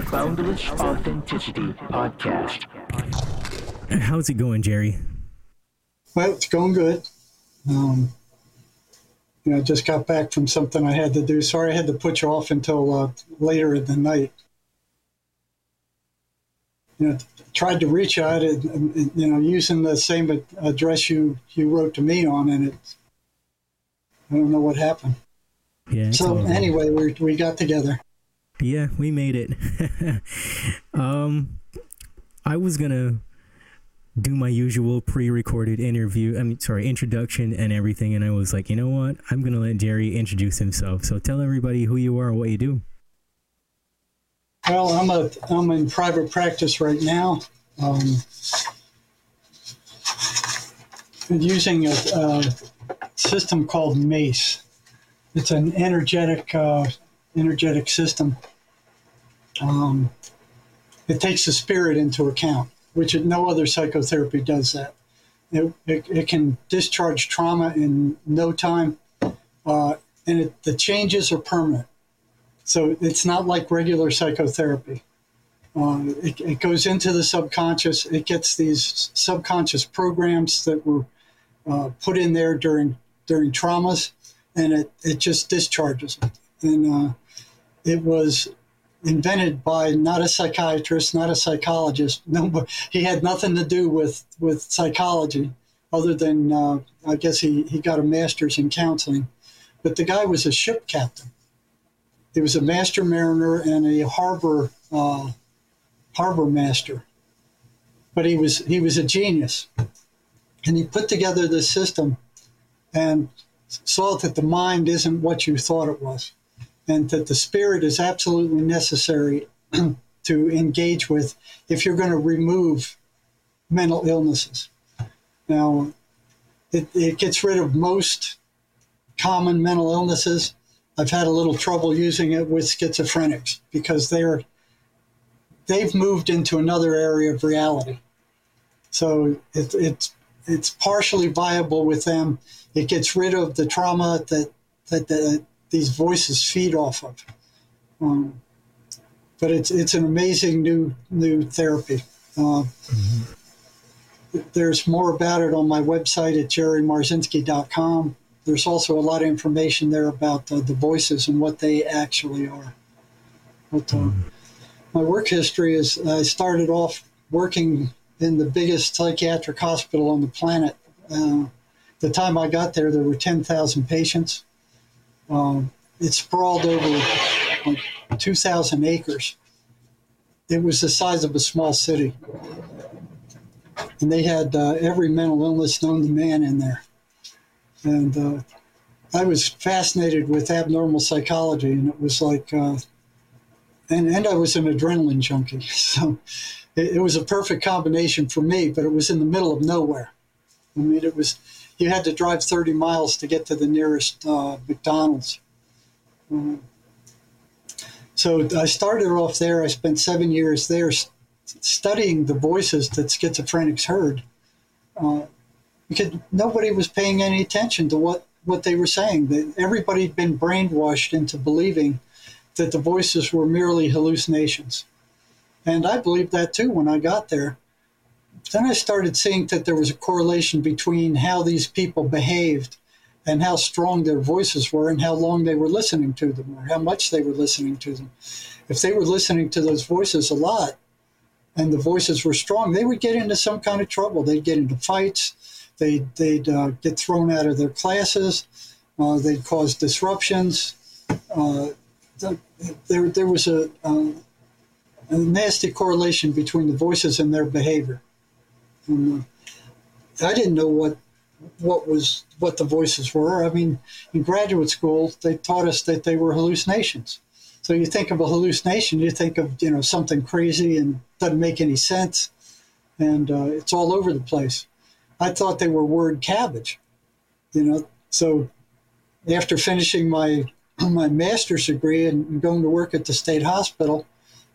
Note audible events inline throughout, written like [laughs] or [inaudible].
the Boundless Authenticity Podcast. How's it going, Jerry? Well, it's going good. Um, you know, just got back from something I had to do. Sorry I had to put you off until uh, later in the night. You know, tried to reach out, and, and, you know, using the same address you, you wrote to me on, and it, I don't know what happened. Yeah. So anyway, we we got together. Yeah, we made it. [laughs] um, I was gonna do my usual pre-recorded interview. I mean, sorry, introduction and everything, and I was like, you know what? I'm gonna let Jerry introduce himself. So tell everybody who you are and what you do. Well, I'm a I'm in private practice right now. Um, using a, a, system called MACE. It's an energetic uh, energetic system. Um, it takes the spirit into account, which no other psychotherapy does that. It, it, it can discharge trauma in no time, uh, and it, the changes are permanent. So it's not like regular psychotherapy. Uh, it, it, goes into the subconscious. It gets these subconscious programs that were uh, put in there during during traumas, and it, it just discharges it. And uh, it was invented by not a psychiatrist, not a psychologist. [laughs] No, he had nothing to do with with psychology, other than uh, I guess he he got a master's in counseling. But the guy was a ship captain. He was a master mariner and a harbor uh, harbor master. But he was he was a genius, and he put together this system, and saw that the mind isn't what you thought it was and that the spirit is absolutely necessary [clears throat] to engage with if you're going to remove mental illnesses. Now, it, it gets rid of most common mental illnesses. I've had a little trouble using it with schizophrenics because they're they've moved into another area of reality. So it, it's it's partially viable with them. It gets rid of the trauma that that the these voices feed off of. Um, but it's it's an amazing new new therapy. Uh, mm-hmm. There's more about it on my website at jerrymarzinsky.com. There's also a lot of information there about uh, the voices and what they actually are. But uh, mm-hmm. my work history is I started off working in the biggest psychiatric hospital on the planet. Uh, the time I got there, there were 10,000 patients. Um, it sprawled over like 2,000 acres. It was the size of a small city. And they had uh, every mental illness known to man in there. And uh, I was fascinated with abnormal psychology, and it was like, uh, and, and I was an adrenaline junkie. [laughs] So it, it was a perfect combination for me, but it was in the middle of nowhere. I mean, it was you had to drive 30 miles to get to the nearest uh, McDonald's. Um, so I started off there. I spent seven years there studying the voices that schizophrenics heard uh, because nobody was paying any attention to what, what they were saying. That everybody had been brainwashed into believing that the voices were merely hallucinations. And I believed that too when I got there then I started seeing that there was a correlation between how these people behaved and how strong their voices were and how long they were listening to them or how much they were listening to them. If they were listening to those voices a lot and the voices were strong, they would get into some kind of trouble. They'd get into fights, they'd, they'd uh, get thrown out of their classes, uh, they'd cause disruptions. Uh, there, there was a, uh, a nasty correlation between the voices and their behavior. Uh, I didn't know what what was what the voices were. I mean, in graduate school, they taught us that they were hallucinations. So you think of a hallucination, you think of you know something crazy and doesn't make any sense, and uh, it's all over the place. I thought they were word cabbage, you know. So after finishing my [clears throat] my master's degree and going to work at the state hospital,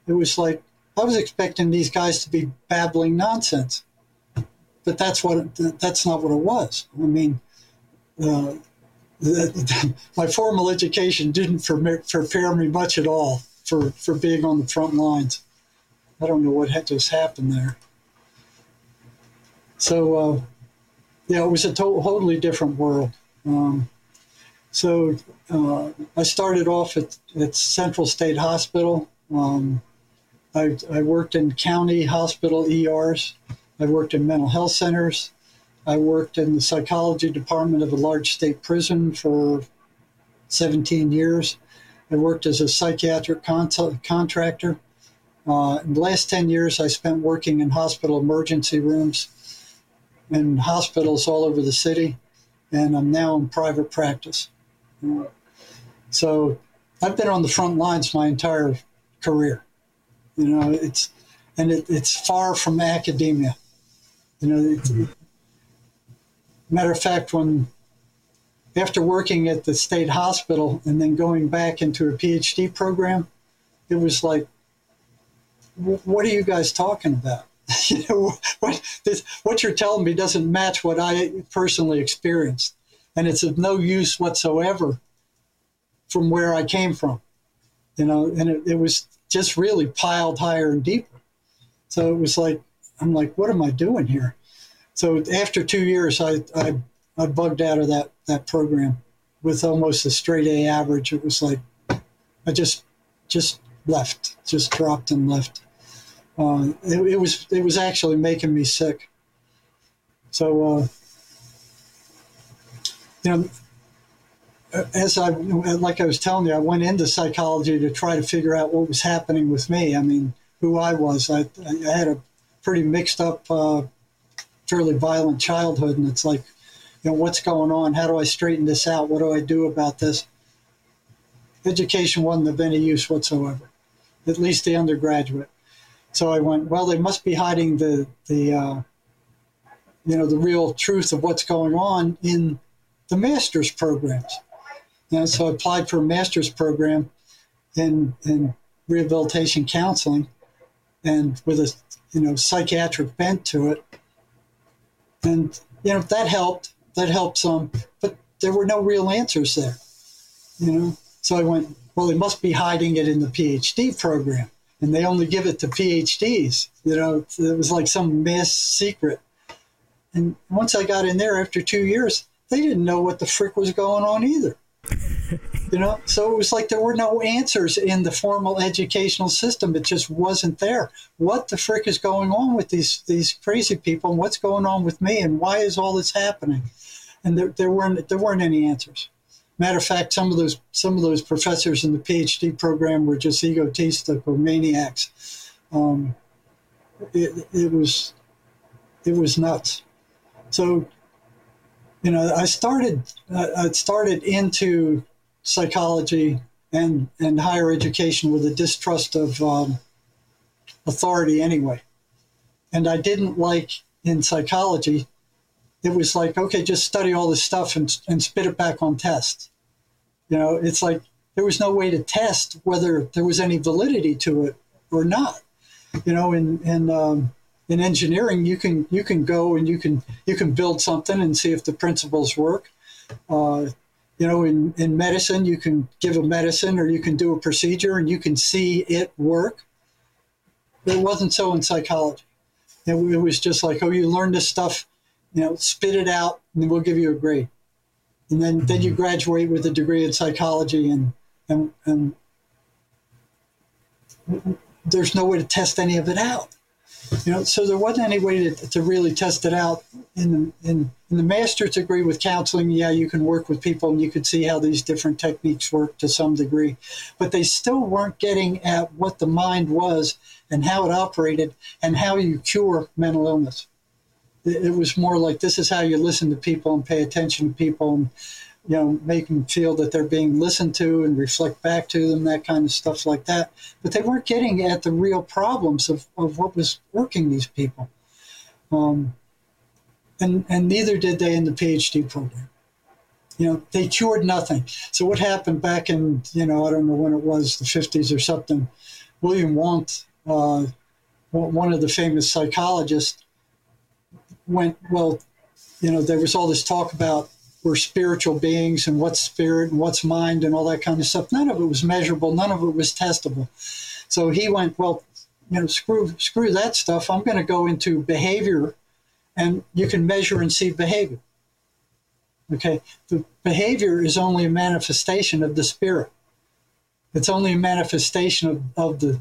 it was like I was expecting these guys to be babbling nonsense but that's what it, that's not what it was. I mean, uh, the, [laughs] the, my formal education didn't prepare me much at all for, for being on the front lines. I don't know what had just happened there. So, uh, yeah, it was a to- totally different world. Um, so uh, I started off at, at Central State Hospital. Um, I, I worked in county hospital ERs. I worked in mental health centers. I worked in the psychology department of a large state prison for 17 years. I worked as a psychiatric contractor. Uh, in the last 10 years, I spent working in hospital emergency rooms in hospitals all over the city, and I'm now in private practice. So I've been on the front lines my entire career. You know, it's and it, it's far from academia. You know, it's, matter of fact, when after working at the state hospital and then going back into a PhD program, it was like, what are you guys talking about? [laughs] you know, [laughs] what, this, what you're telling me doesn't match what I personally experienced. And it's of no use whatsoever from where I came from. You know, and it, it was just really piled higher and deeper. So it was like, I'm like, what am I doing here? So after two years, I, I, I bugged out of that, that program with almost a straight A average. It was like, I just, just left, just dropped and left. Uh, it, it, was, it was actually making me sick. So, uh, you know, as I, like I was telling you, I went into psychology to try to figure out what was happening with me. I mean, who I was. I, I had a pretty mixed up, uh, fairly violent childhood, and it's like, you know, what's going on? How do I straighten this out? What do I do about this? Education wasn't of any use whatsoever, at least the undergraduate. So I went, well, they must be hiding the the uh, you know the real truth of what's going on in the master's programs. And so I applied for a master's program in in rehabilitation counseling, and with a you know psychiatric bent to it. And you know that helped. That helped some, but there were no real answers there. You know, so I went. Well, they must be hiding it in the PhD program, and they only give it to PhDs. You know, it was like some mass secret. And once I got in there after two years, they didn't know what the frick was going on either. You know, so it was like there were no answers in the formal educational system. It just wasn't there. What the frick is going on with these these crazy people? And what's going on with me? And why is all this happening? And there, there weren't there weren't any answers. Matter of fact, some of those some of those professors in the PhD program were just egotistical maniacs. Um, it, it was it was nuts. So you know, I started I started into psychology and and higher education with a distrust of um, authority anyway, and I didn't like in psychology. It was like okay, just study all this stuff and and spit it back on tests. You know, it's like there was no way to test whether there was any validity to it or not. You know, in in um, in engineering, you can you can go and you can you can build something and see if the principles work. Uh, you know, in, in medicine, you can give a medicine or you can do a procedure and you can see it work. It wasn't so in psychology. It, it was just like, oh, you learn this stuff, you know, spit it out, and we'll give you a grade. And then, mm-hmm. then you graduate with a degree in psychology, and, and and there's no way to test any of it out. You know, so there wasn't any way to, to really test it out. In the, in, in the master's degree with counseling, yeah, you can work with people and you could see how these different techniques work to some degree, but they still weren't getting at what the mind was and how it operated and how you cure mental illness. It, it was more like this is how you listen to people and pay attention to people and you know, make them feel that they're being listened to and reflect back to them, that kind of stuff like that. But they weren't getting at the real problems of, of what was working these people. Um, and, and neither did they in the PhD program. You know, they cured nothing. So what happened back in, you know, I don't know when it was, the 50s or something, William Wundt, uh, one of the famous psychologists, went, well, you know, there was all this talk about were spiritual beings and what's spirit and what's mind and all that kind of stuff. None of it was measurable. None of it was testable. So he went, well, you know, screw screw that stuff. I'm going to go into behavior, and you can measure and see behavior. Okay, the behavior is only a manifestation of the spirit. It's only a manifestation of, of the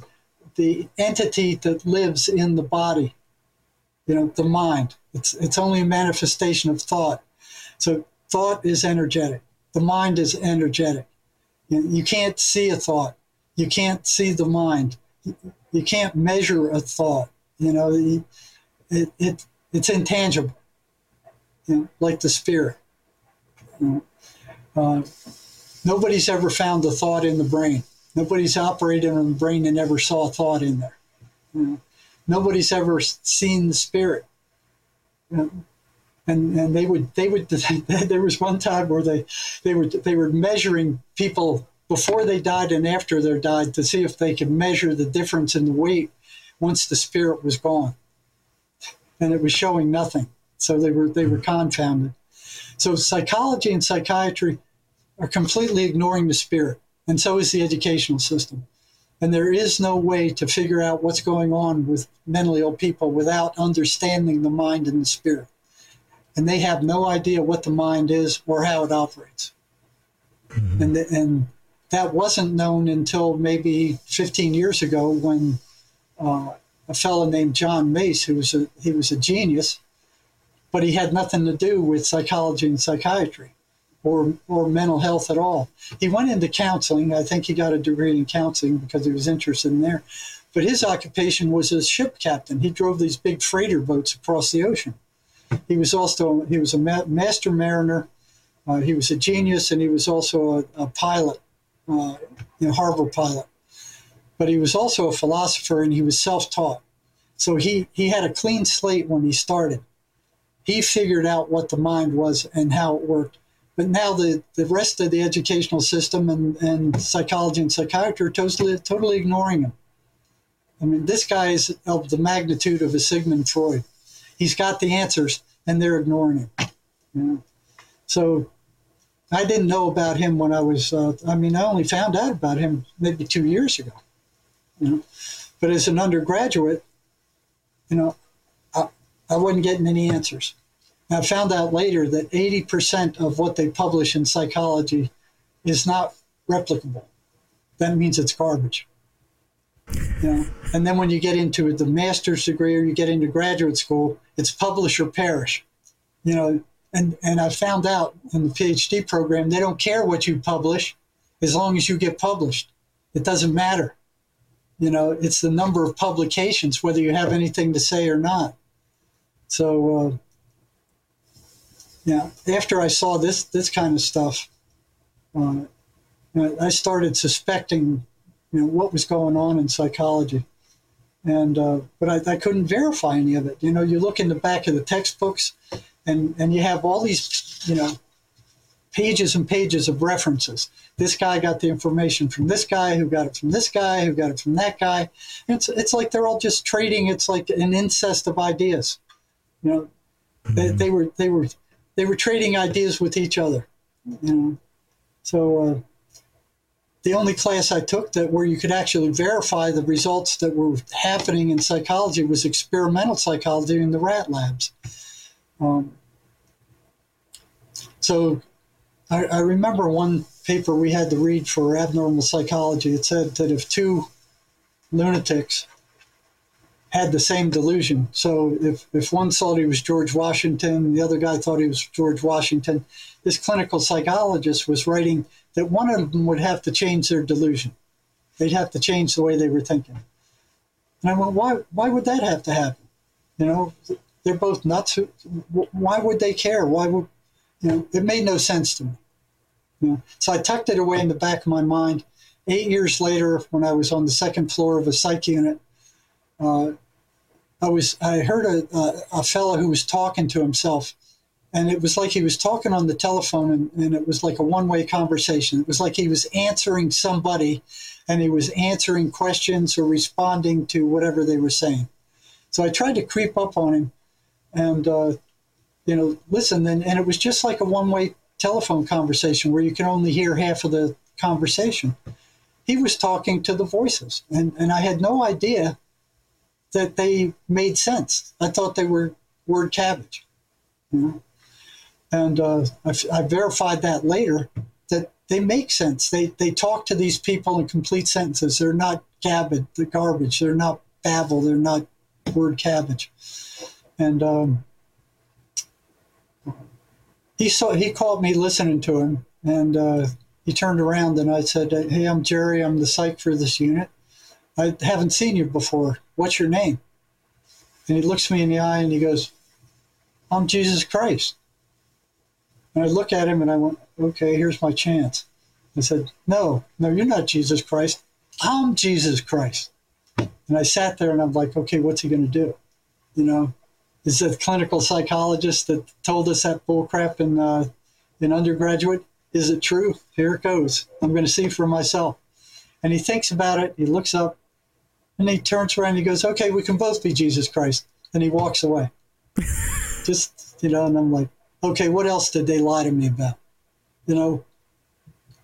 the entity that lives in the body. You know, the mind. It's it's only a manifestation of thought. So thought is energetic. The mind is energetic. You, can't see a thought. You can't see the mind. You can't measure a thought. You know, it, it it's intangible. You know, like the spirit. You know, uh, nobody's ever found a thought in the brain. Nobody's operated on the brain and never saw a thought in there. You know, nobody's ever seen the spirit. You know, and and they would they would [laughs] there was one time where they they were they were measuring people before they died and after they died to see if they could measure the difference in the weight once the spirit was gone. And it was showing nothing. So they were they were confounded. So psychology and psychiatry are completely ignoring the spirit. And so is the educational system. And there is no way to figure out what's going on with mentally ill people without understanding the mind and the spirit and they have no idea what the mind is or how it operates. Mm-hmm. And, and that wasn't known until maybe 15 years ago when uh, a fellow named John Mace, who was a, he was a genius, but he had nothing to do with psychology and psychiatry or, or mental health at all. He went into counseling. I think he got a degree in counseling because he was interested in there. But his occupation was a ship captain. He drove these big freighter boats across the ocean. He was also he was a ma- master mariner. Uh, he was a genius, and he was also a, a pilot, uh, you know, harbor pilot. But he was also a philosopher, and he was self-taught. So he he had a clean slate when he started. He figured out what the mind was and how it worked. But now the, the rest of the educational system and, and psychology and psychiatry are totally, totally ignoring him. I mean, this guy is of the magnitude of a Sigmund Freud he's got the answers and they're ignoring him. So I didn't know about him when I was, uh, I mean, I only found out about him maybe two years ago. You know? But as an undergraduate, you know, I, I wasn't getting any answers. And I found out later that 80% of what they publish in psychology is not replicable. That means it's garbage. You know? And then when you get into the master's degree or you get into graduate school, it's publish or perish. You know, and, and I found out in the PhD program, they don't care what you publish as long as you get published. It doesn't matter. You know, it's the number of publications, whether you have anything to say or not. So, uh, yeah, after I saw this this kind of stuff, uh, I started suspecting you know what was going on in psychology. And uh, but I, I, couldn't verify any of it. You know you look in the back of the textbooks and and you have all these you know pages and pages of references. This guy got the information from this guy who got it from this guy who got it from that guy. It's it's like they're all just trading it's like an incest of ideas. You know mm-hmm. they, they were they were they were trading ideas with each other you know. So uh, the only class I took that where you could actually verify the results that were happening in psychology was experimental psychology in the rat labs. Um, so I, I, remember one paper we had to read for abnormal psychology. It said that if two lunatics had the same delusion, so if, if one thought he was George Washington the other guy thought he was George Washington, this clinical psychologist was writing – that one of them would have to change their delusion. They'd have to change the way they were thinking. And I went, why, why would that have to happen? You know, they're both nuts. Why would they care? Why would, you know, it made no sense to me. You know? So I tucked it away in the back of my mind. Eight years later, when I was on the second floor of a psych unit, uh, I was I heard a, a, a fellow who was talking to himself and it was like he was talking on the telephone and, and it was like a one-way conversation it was like he was answering somebody and he was answering questions or responding to whatever they were saying so i tried to creep up on him and uh, you know listen and, and it was just like a one-way telephone conversation where you can only hear half of the conversation. He was talking to the voices, and, and I had no idea that they made sense. I thought they were word cabbage. You know? And uh, I, I verified that later that they make sense. They, they talk to these people in complete sentences. They're not cabbage, the garbage. They're not babble. They're not word cabbage. And um, he saw he called me listening to him, and uh, he turned around and I said, "Hey, I'm Jerry. I'm the psych for this unit. I haven't seen you before. What's your name?" And he looks me in the eye and he goes, "I'm Jesus Christ." And I look at him and I went, "Okay, here's my chance." I said, "No, no, you're not Jesus Christ. I'm Jesus Christ." And I sat there and I'm like, "Okay, what's he going to do?" You know, is a clinical psychologist that told us that bullcrap in uh, in undergraduate. Is it true? Here it goes. I'm going to see for myself. And he thinks about it. He looks up, and he turns around. and He goes, "Okay, we can both be Jesus Christ." And he walks away. [laughs] Just you know, and I'm like, "Okay, what else did they lie to me about? You know,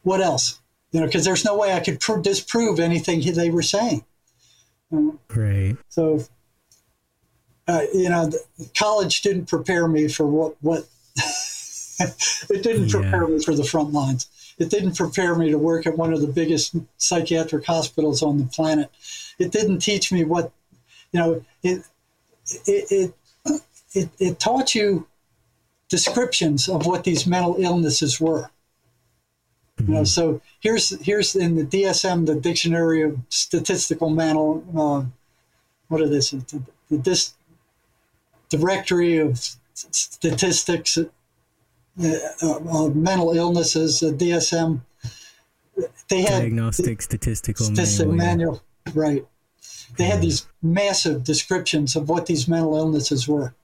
what else? You know, because there's no way I could pr- disprove anything they were saying." Right. So uh, you know, college didn't prepare me for what what [laughs] it didn't prepare Yeah. me for the front lines. It didn't prepare me to work at one of the biggest psychiatric hospitals on the planet. It didn't teach me what, you know, it it it it, it taught you descriptions of what these mental illnesses were. You know, so here's here's in the DSM, the Dictionary of Statistical Mental, uh, what it is, the, the dis, directory of statistics, uh, uh, mental illnesses, uh, DSM. They had Diagnostic statistical statistic manual. manual, right? They had these massive descriptions of what these mental illnesses were,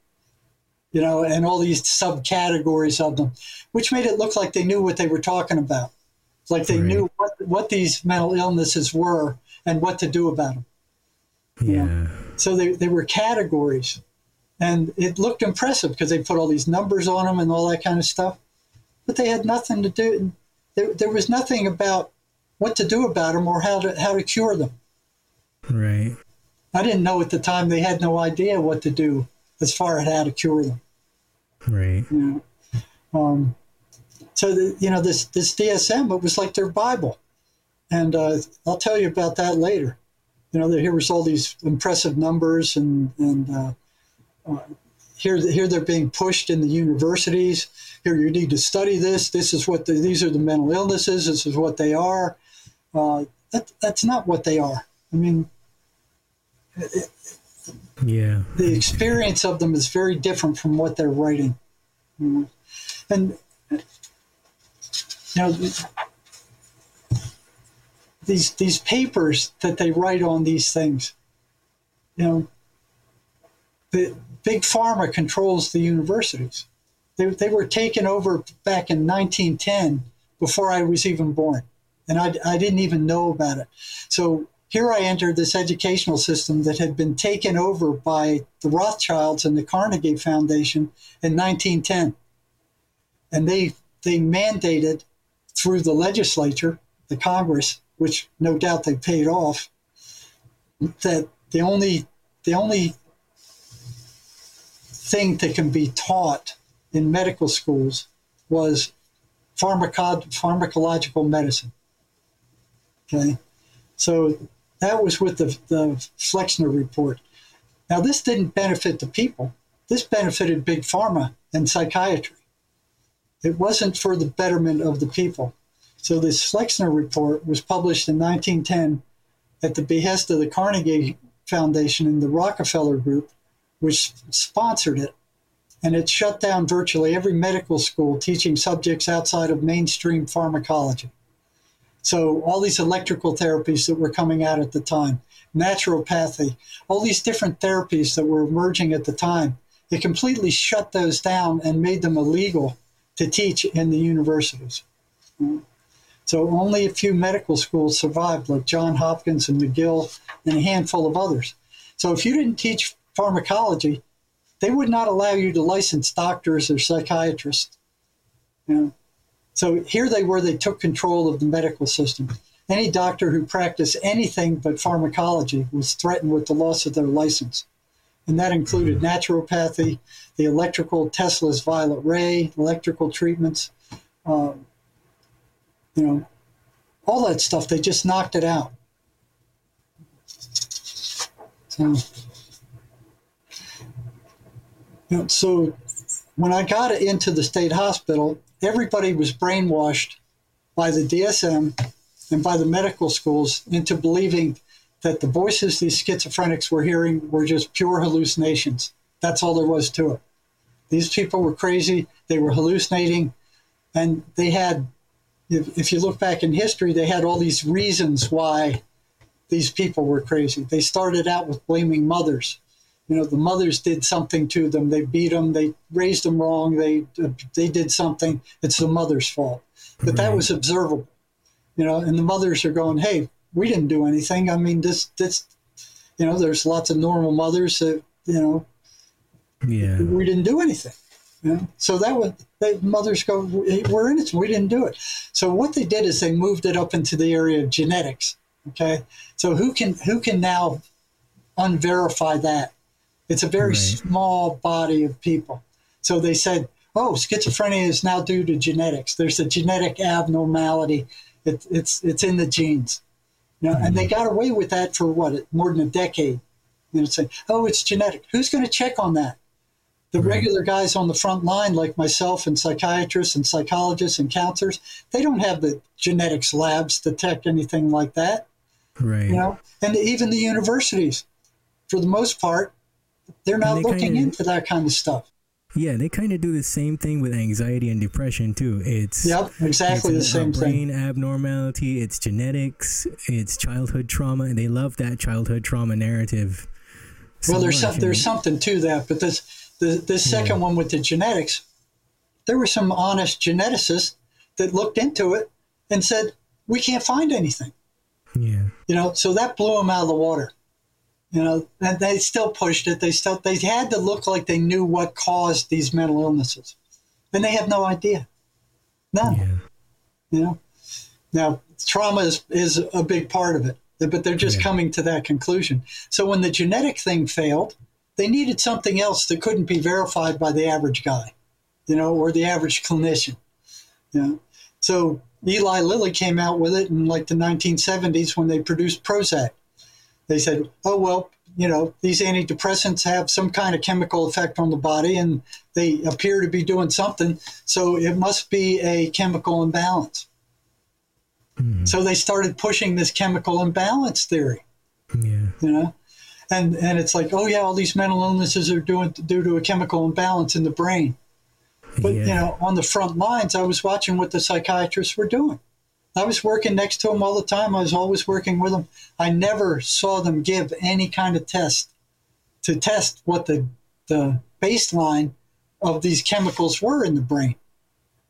you know, and all these subcategories of them, which made it look like they knew what they were talking about, like they Right. knew what what these mental illnesses were and what to do about them. Yeah. So they, they were categories. And it looked impressive because they put all these numbers on them and all that kind of stuff. But they had nothing to do. There, there was nothing about what to do about them or how to, how to cure them. Right. I didn't know at the time they had no idea what to do as far as how to cure them. Right. You know? um, so, the, you know, this, this DSM, it was like their Bible. And uh, I'll tell you about that later. You know, here was all these impressive numbers and, and uh, uh, here, here they're being pushed in the universities. Here you need to study this. This is what the, these are the mental illnesses. This is what they are. Uh, that, that's not what they are. I mean, Yeah. the experience of them is very different from what they're writing. Mm. And you know these these papers that they write on these things, you know, the big pharma controls the universities. They, they were taken over back in 1910 before I was even born, and I, I didn't even know about it. So here I entered this educational system that had been taken over by the Rothschilds and the Carnegie Foundation in 1910. And they, they mandated through the legislature, the Congress, which no doubt they paid off, that the only, the only thing that can be taught in medical schools was pharmaco- pharmacological medicine. Okay. So that was with the, the Flexner report. Now, this didn't benefit the people. This benefited big pharma and psychiatry. It wasn't for the betterment of the people. So this Flexner report was published in 1910 at the behest of the Carnegie Foundation and the Rockefeller Group, which sponsored it. And it shut down virtually every medical school teaching subjects outside of mainstream pharmacology. So all these electrical therapies that were coming out at the time, naturopathy, all these different therapies that were emerging at the time, it completely shut those down and made them illegal to teach in the universities. So only a few medical schools survived, like John Hopkins and McGill and a handful of others. So if you didn't teach pharmacology, they would not allow you to license doctors or psychiatrists. You know, So here they were, they took control of the medical system. Any doctor who practiced anything but pharmacology was threatened with the loss of their license. And that included naturopathy, the electrical Tesla's violet ray, electrical treatments, um, you know, all that stuff. They just knocked it out. So, you know, so when I got into the state hospital, everybody was brainwashed by the DSM and by the medical schools into believing that the voices these schizophrenics were hearing were just pure hallucinations. That's all there was to it. These people were crazy, they were hallucinating, and they had, if, if you look back in history, they had all these reasons why these people were crazy. They started out with blaming mothers. You know, the mothers did something to them. They beat them. They raised them wrong. They they did something. It's the mother's fault. But that was observable. You know, and the mothers are going, "Hey, we didn't do anything. I mean, this this, you know, there's lots of normal mothers that you know, Yeah. we didn't do anything. You know? So that was they, mothers go, we're innocent. We didn't do it. So what they did is they moved it up into the area of genetics. Okay, so who can who can now unverify that? It's a very Right. small body of people. So they said, oh, schizophrenia is now due to genetics. There's a genetic abnormality. It, it's it's in the genes. You know, and they mm-hmm. got away with that for what more than a decade. You know, saying, "Oh, it's genetic." Who's going to check on that? The Right. regular guys on the front line, like myself and psychiatrists and psychologists and counselors, they don't have the genetics labs to detect anything like that. Right. You know, and even the universities, for the most part, they're not they looking kinda- into that kind of stuff. Yeah, they kind of do the same thing with anxiety and depression too. It's Yep, exactly the it's a same thing. brain abnormality. It's genetics. It's childhood trauma, and they love that childhood trauma narrative. so well, there's much, some, there's something to that, but this the this second one with the genetics, there were some honest geneticists that looked into it and said we can't find anything. Yeah. You know, so that blew them out of the water. You know, and they still pushed it. They still they had to look like they knew what caused these mental illnesses, and they have no idea. None. Yeah. You know, now trauma is is a big part of it, but they're just Yeah. coming to that conclusion. So when the genetic thing failed, they needed something else that couldn't be verified by the average guy, you know, or the average clinician. You know, so Eli Lilly came out with it in like the 1970s when they produced Prozac. They said, "Oh well, you know, these antidepressants have some kind of chemical effect on the body, and they appear to be doing something. So it must be a chemical imbalance." Mhm. So they started pushing this chemical imbalance theory, Yeah. you know, and and it's like, oh yeah, all these mental illnesses are doing due to a chemical imbalance in the brain. But yeah. you know, on the front lines, I was watching what the psychiatrists were doing. I was working next to them all the time. I was always working with them. I never saw them give any kind of test to test what the the baseline of these chemicals were in the brain.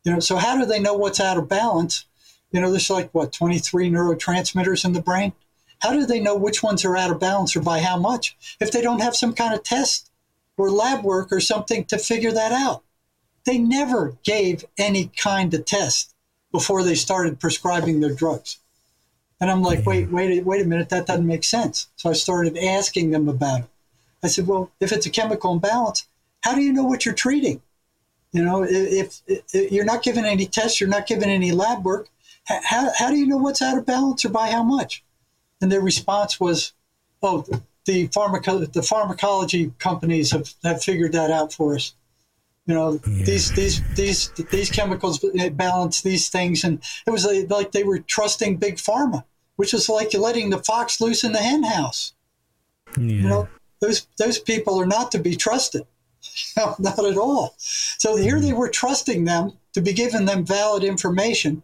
You know, so how do they know what's out of balance? You know, there's like what 23 neurotransmitters in the brain. How do they know which ones are out of balance or by how much if they don't have some kind of test or lab work or something to figure that out? They never gave any kind of test before they started prescribing their drugs. And I'm like, wait, wait, wait a minute, that doesn't make sense. So I started asking them about it. I said, well, if it's a chemical imbalance, how do you know what you're treating? You know, if, if, if you're not given any tests, you're not given any lab work, how, how do you know what's out of balance or by how much? And their response was, oh, the, pharmaco- the pharmacology companies have, have figured that out for us. You know, Yeah. these these these these chemicals eh, balance these things, and it was like, they were trusting big pharma, which is like letting the fox loose in the hen house. yeah. You know, those those people are not to be trusted, [laughs] No, not at all. So here they were trusting them to be giving them valid information.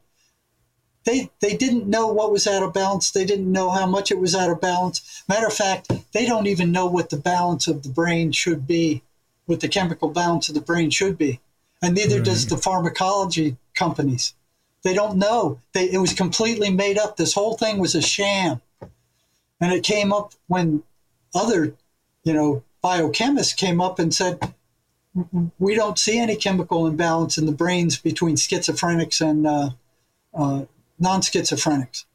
They they didn't know what was out of balance. They didn't know how much it was out of balance. Matter of fact, they don't even know what the balance of the brain should be, what the chemical balance of the brain should be, and neither does the pharmacology companies. They don't know. They, it was completely made up. This whole thing was a sham, and it came up when other, you know, biochemists came up and said, we don't see any chemical imbalance in the brains between schizophrenics and uh, uh, non-schizophrenics.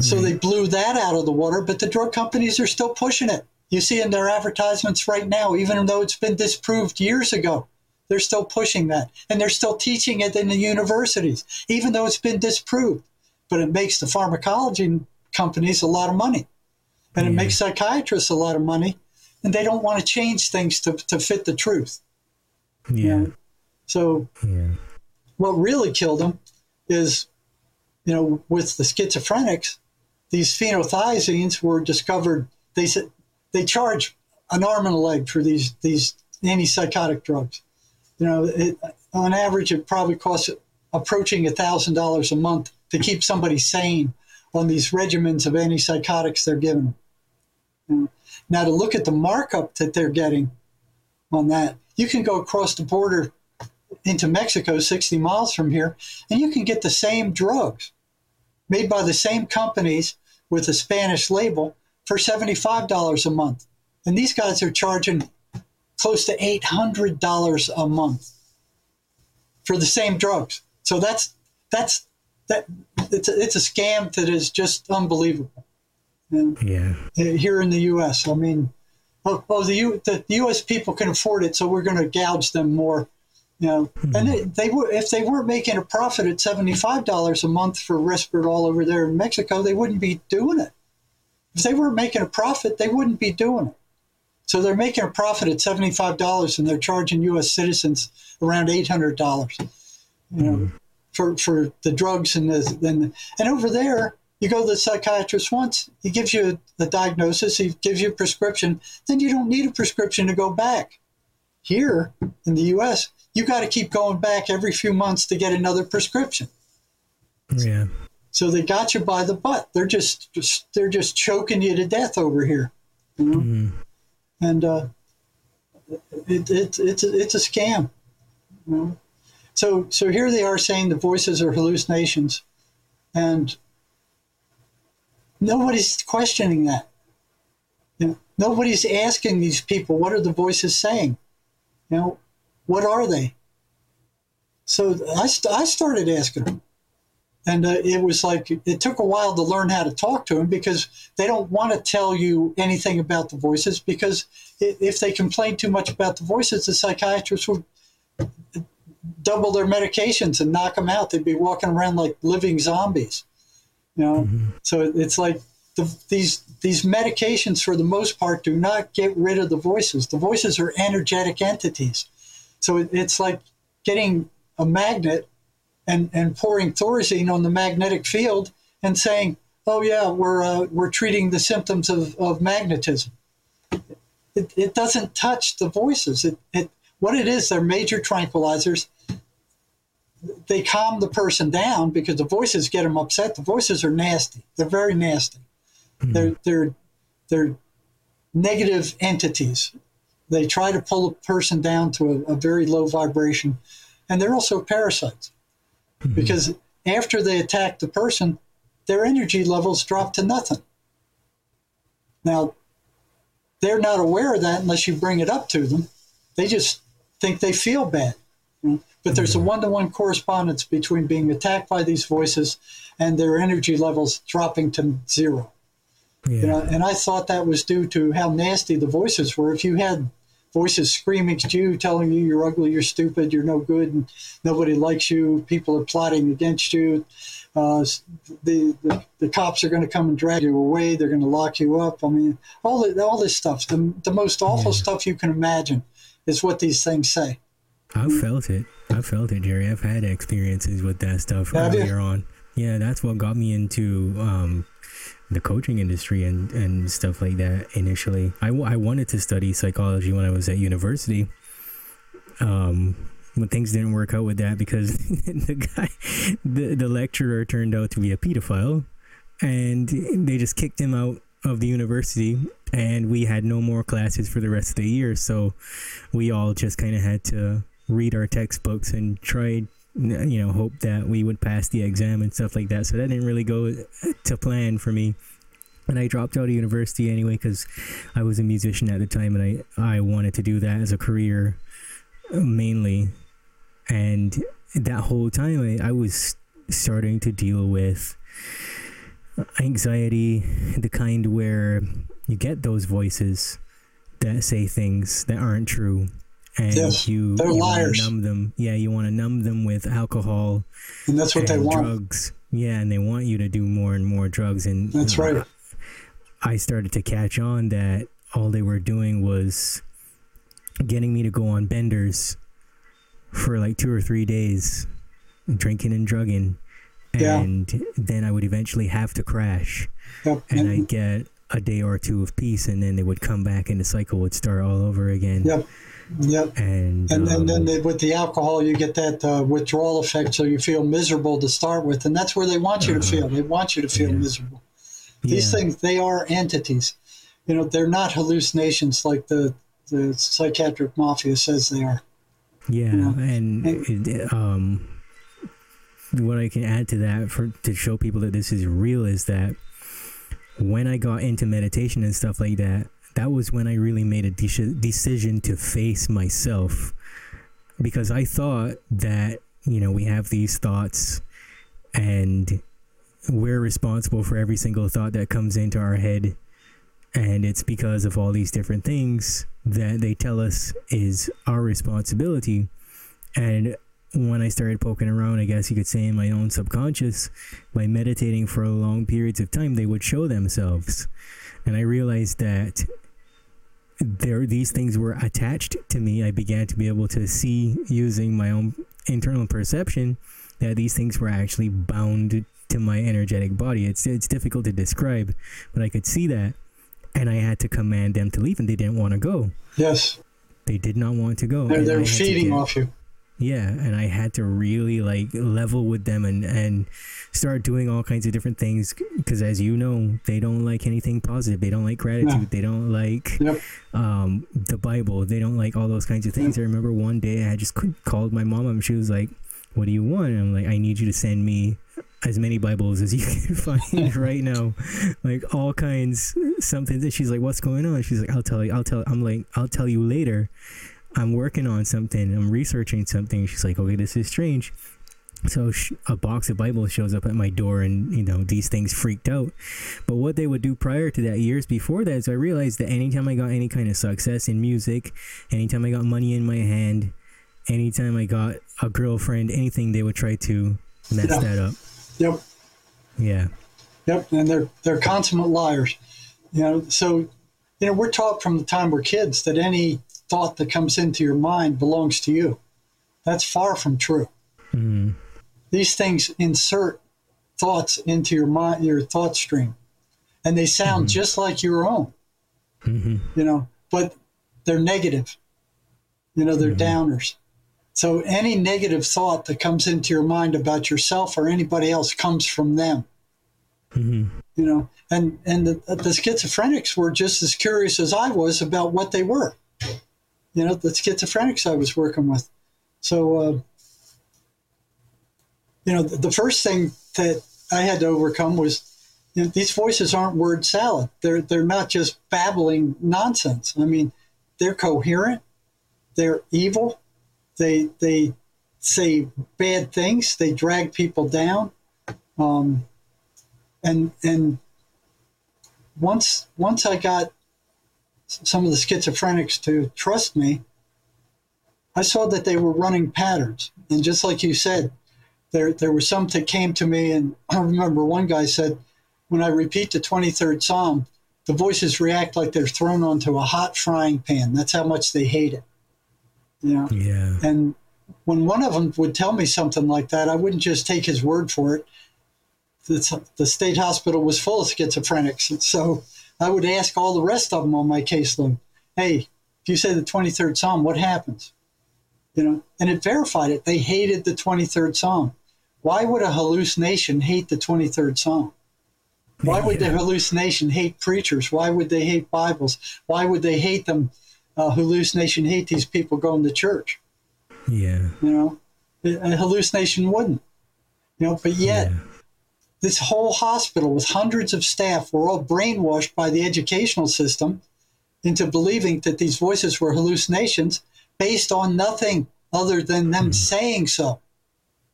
So they blew that out of the water, but the drug companies are still pushing it. You see in their advertisements right now, even though it's been disproved years ago, they're still pushing that. And they're still teaching it in the universities, even though it's been disproved. But it makes the pharmacology companies a lot of money. And it makes psychiatrists a lot of money. And they don't want to change things to, to fit the truth. Yeah. So Yeah. what really killed them is, you know, with the schizophrenics, these phenothiazines were discovered. They said they charge an arm and a leg for these these antipsychotic drugs. You know, it, on average, it probably costs approaching thousand dollars a month to keep somebody sane on these regimens of antipsychotics they're given. Now, to look at the markup that they're getting on that, you can go across the border into Mexico, 60 miles from here, and you can get the same drugs made by the same companies with a Spanish label for $75 a month. And these guys are charging close to $800 a month for the same drugs. So that's that's that it's a, it's a scam that is just unbelievable. And Yeah. Uh, here in the U.S. I mean, oh, oh the, U, the U.S. people can afford it, so we're going to gouge them more. You know, hmm. and they, they were if they weren't making a profit at seventy-five dollars a month for Risperdal over there in Mexico, they wouldn't be doing it. If they weren't making a profit, they wouldn't be doing it. So they're making a profit at seventy-five dollars, and they're charging U.S. citizens around eight hundred dollars. You know, mm-hmm. for for the drugs and the and and over there, you go to the psychiatrist once, he gives you a diagnosis, he gives you a prescription, then you don't need a prescription to go back. Here in the U.S., you got to keep going back every few months to get another prescription. Yeah. So they got you by the butt. They're just, just they're just choking you to death over here, you know? Mhm. and uh, it, it, it's a, it's a scam. You know? So so here they are saying the voices are hallucinations, and nobody's questioning that. You know, nobody's asking these people what are the voices saying. You know, what are they? So I, st- I started asking them. And uh, it was like, it took a while to learn how to talk to them because they don't want to tell you anything about the voices because if they complain too much about the voices, the psychiatrists would double their medications and knock them out. They'd be walking around like living zombies. You know, so it's like the, these these medications, for the most part, do not get rid of the voices. The voices are energetic entities, so it, it's like getting a magnet and, and pouring Thorazine on the magnetic field and saying, "Oh yeah, we're uh, we're treating the symptoms of, of magnetism." It, it doesn't touch the voices. It, it what it is, they're major tranquilizers. They calm the person down because the voices get them upset. The voices are nasty. They're very nasty. They're they're they're negative entities. They try to pull a person down to a, a very low vibration, and they're also parasites Mm-hmm. because after they attack the person, their energy levels drop to nothing. Now, they're not aware of that unless you bring it up to them. They just think they feel bad. you know. But there's a one to one correspondence between being attacked by these voices and their energy levels dropping to zero. Yeah. You know, and I thought that was due to how nasty the voices were. If you had voices screaming at you, telling you you're ugly, you're stupid, you're no good, and nobody likes you, people are plotting against you, uh, the, the the cops are going to come and drag you away, they're going to lock you up. I mean, all the, all this stuff, the, the most awful stuff you can imagine, is what these things say. I've felt it. I've felt it, Jerry. I've had experiences with that stuff Have you? earlier on. Yeah, that's what got me into um, the coaching industry and, and stuff like that initially. I, I wanted to study psychology when I was at university. Um, when things didn't work out with that because [laughs] the guy, the, the lecturer turned out to be a pedophile and they just kicked him out of the university and we had no more classes for the rest of the year. So we all just kind of had to read our textbooks and try you know hope that we would pass the exam and stuff like that so that didn't really go to plan for me and I dropped out of university anyway because I was a musician at the time, and I I wanted to do that as a career uh, mainly. And that whole time, I, I was starting to deal with anxiety, the kind where you get those voices that say things that aren't true. And Yes, you, they're you liars. numb them. Yeah, you want to numb them with alcohol And that's what they want. drugs. Yeah, and they want you to do more and more drugs. And That's you know, right. I started to catch on that all they were doing was getting me to go on benders for like two or three days, drinking and drugging. Yeah. And then I would eventually have to crash, Yep. and And- I'd get a day or two of peace, and then they would come back, and the cycle would start all over again. Yep. Yep. And, And, and then um, they, with the alcohol, you get that uh, withdrawal effect, so you feel miserable to start with, and that's where they want you to Uh-huh. feel. They want you to feel Yeah. miserable. These yeah. things, they are entities. You know, they're not hallucinations like the the psychiatric mafia says they are. Yeah, know, and it, um, what I can add to that for to show people that this is real is that when I got into meditation and stuff like that, that was when I really made a de- decision to face myself. Because I thought that you know we have these thoughts and we're responsible for every single thought that comes into our head. And it's because of all these different things that they tell us is our responsibility. And when i started poking around i guess you could say in my own subconscious by meditating for long periods of time they would show themselves. And i realized that there these things were attached to me i began to be able to see using my own internal perception that these things were actually bound to my energetic body it's it's difficult to describe but i could see that and I had to command them to leave, and they didn't want to go. Yes, They did not want to go. they're, they're feeding off you. Yeah, and I had to really like level with them and and start doing all kinds of different things because, as you know, they don't like anything positive. They don't like gratitude. No. They don't like Yep. um, the Bible. They don't like all those kinds of things. I remember one day I just called my mom and she was like, "What do you want?" And I'm like, "I need you to send me as many Bibles as you [laughs] can find [laughs] right now, like all kinds, something." And she's like, "What's going on?" She's like, "I'll tell you. I'll tell." I'm like, "I'll tell you later." I'm working on something. I'm researching something. She's like, "Okay, this is strange." So sh- a box of Bibles shows up at my door, and you know these things freaked out. But what they would do prior to that, years before that, is I realized that anytime I got any kind of success in music, anytime I got money in my hand, anytime I got a girlfriend, anything, they would try to mess Yeah. that up. Yep. Yeah, Yep, and they're they're consummate liars. You know, so you know we're taught from the time we're kids that any thought that comes into your mind belongs to you. That's far from true. mm, These things insert thoughts into your mind, your thought stream, and they sound just like your own. hmm You know, but they're negative. You know, they're Mhm. downers. So any negative thought that comes into your mind about yourself or anybody else comes from them. hmm you know and and the, the schizophrenics were just as curious as i was about what they were you know the schizophrenics i was working with. So uh, you know the, the first thing that i had to overcome was you know, these voices aren't word salad. They're they're not just babbling nonsense. I mean they're coherent. They're evil. They they say bad things. They drag people down. Um, and and once once I got some of the schizophrenics to trust me, I saw that they were running patterns. And just like you said, there there were some that came to me, and [clears throat] I remember one guy said, when I repeat the twenty third Psalm, the voices react like they're thrown onto a hot frying pan. That's how much they hate it. You know. yeah, And when one of them would tell me something like that, I wouldn't just take his word for it. The, the state hospital was full of schizophrenics. And so I would ask all the rest of them on my caseload, hey, if you say the 23rd Psalm, what happens? You know, and it verified it. They hated the 23rd Psalm. Why would a hallucination hate the 23rd Psalm? Why would the [laughs] hallucination hate preachers? Why would they hate Bibles? Why would they hate them? Uh, hallucination hate these people going to church yeah, you know a hallucination wouldn't you know but yet yeah. This whole hospital with hundreds of staff were all brainwashed by the educational system into believing that these voices were hallucinations based on nothing other than them saying so.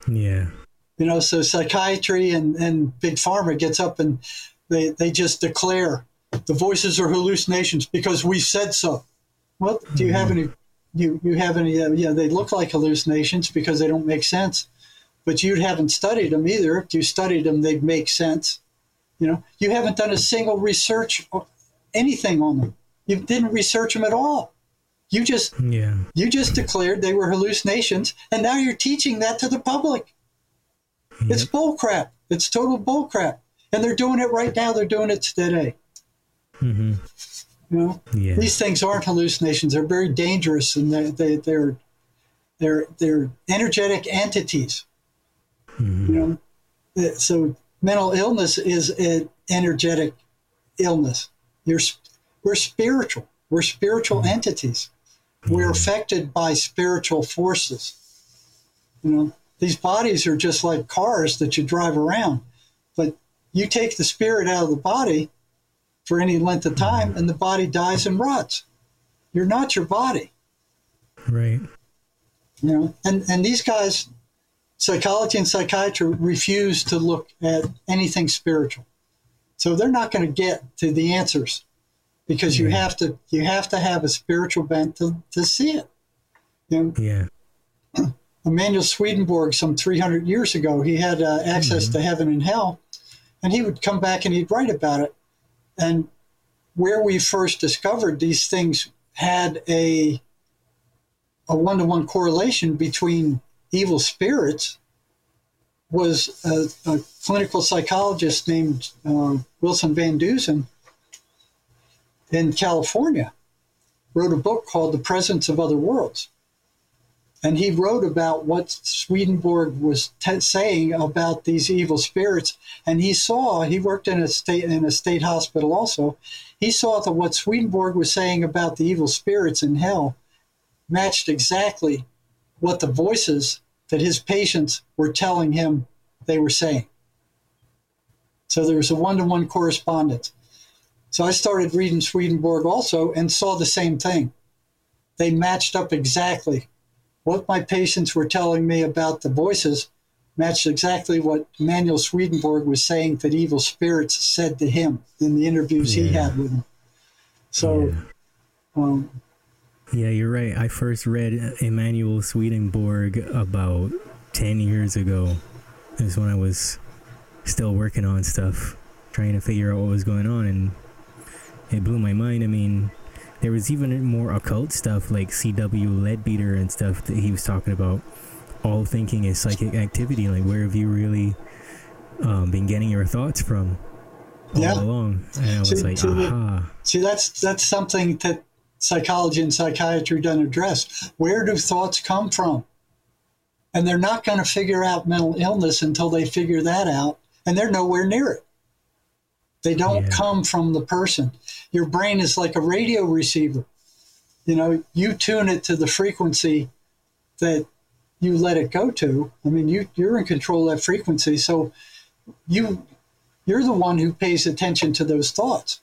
Yeah. You know, so psychiatry and, and big pharma gets up and they, they just declare the voices are hallucinations because we said so. Well, do you have any? You you have any? Uh, yeah, they look like hallucinations because they don't make sense. But you haven't studied them either. If you studied them, they'd make sense. You know, you haven't done a single research or anything on them. You didn't research them at all. You just Yeah. you just declared they were hallucinations, and now you're teaching that to the public. It's bullcrap. It's total bullcrap. And they're doing it right now. They're doing it today. hmm You know, Yeah. these things aren't hallucinations. They're very dangerous, and they, they, they're they're they're energetic entities. Mhm. You know, Uh, so mental illness is an energetic illness. You're we're spiritual. We're spiritual entities. We're affected by spiritual forces. You know, these bodies are just like cars that you drive around, but you take the spirit out of the body for any length of time, and the body dies and rots. You're not your body. Right. You know, and and these guys, psychology and psychiatry refuse to look at anything spiritual, so they're not going to get to the answers because you have to you have to have a spiritual bent to, to see it. You know, Yeah. [clears throat] Emanuel Swedenborg, some 300 years ago, he had uh, access to heaven and hell, and he would come back and he'd write about it. And where we first discovered these things had a a one to one correlation between evil spirits was a, a clinical psychologist named uh, Wilson Van Dusen in California wrote a book called The Presence of Other Worlds. And he wrote about what Swedenborg was t- saying about these evil spirits. And he saw, he worked in a state in a state hospital also. He saw that what Swedenborg was saying about the evil spirits in hell matched exactly what the voices that his patients were telling him they were saying. So there was a one to one correspondence. So I started reading Swedenborg also and saw the same thing. They matched up exactly. What my patients were telling me about the voices matched exactly what Emanuel Swedenborg was saying that evil spirits said to him in the interviews he had with him. So, Yeah. um, Yeah, you're right. I first read Emanuel Swedenborg about 10 years ago. Is when I was still working on stuff, trying to figure out what was going on, and it blew my mind. I mean, there was even more occult stuff like C.W. Leadbeater and stuff that he was talking about. All thinking is psychic activity. Like, where have you really um, been getting your thoughts from all Yeah. along? And I was See- like, see, aha. See, that's that's something that psychology and psychiatry don't address. Where do thoughts come from? And they're not going to figure out mental illness until they figure that out, and they're nowhere near it. They don't Yeah. come from the person. Your brain is like a radio receiver. You know, you tune it to the frequency that you let it go to. I mean, you you're in control of that frequency, so you you're the one who pays attention to those thoughts.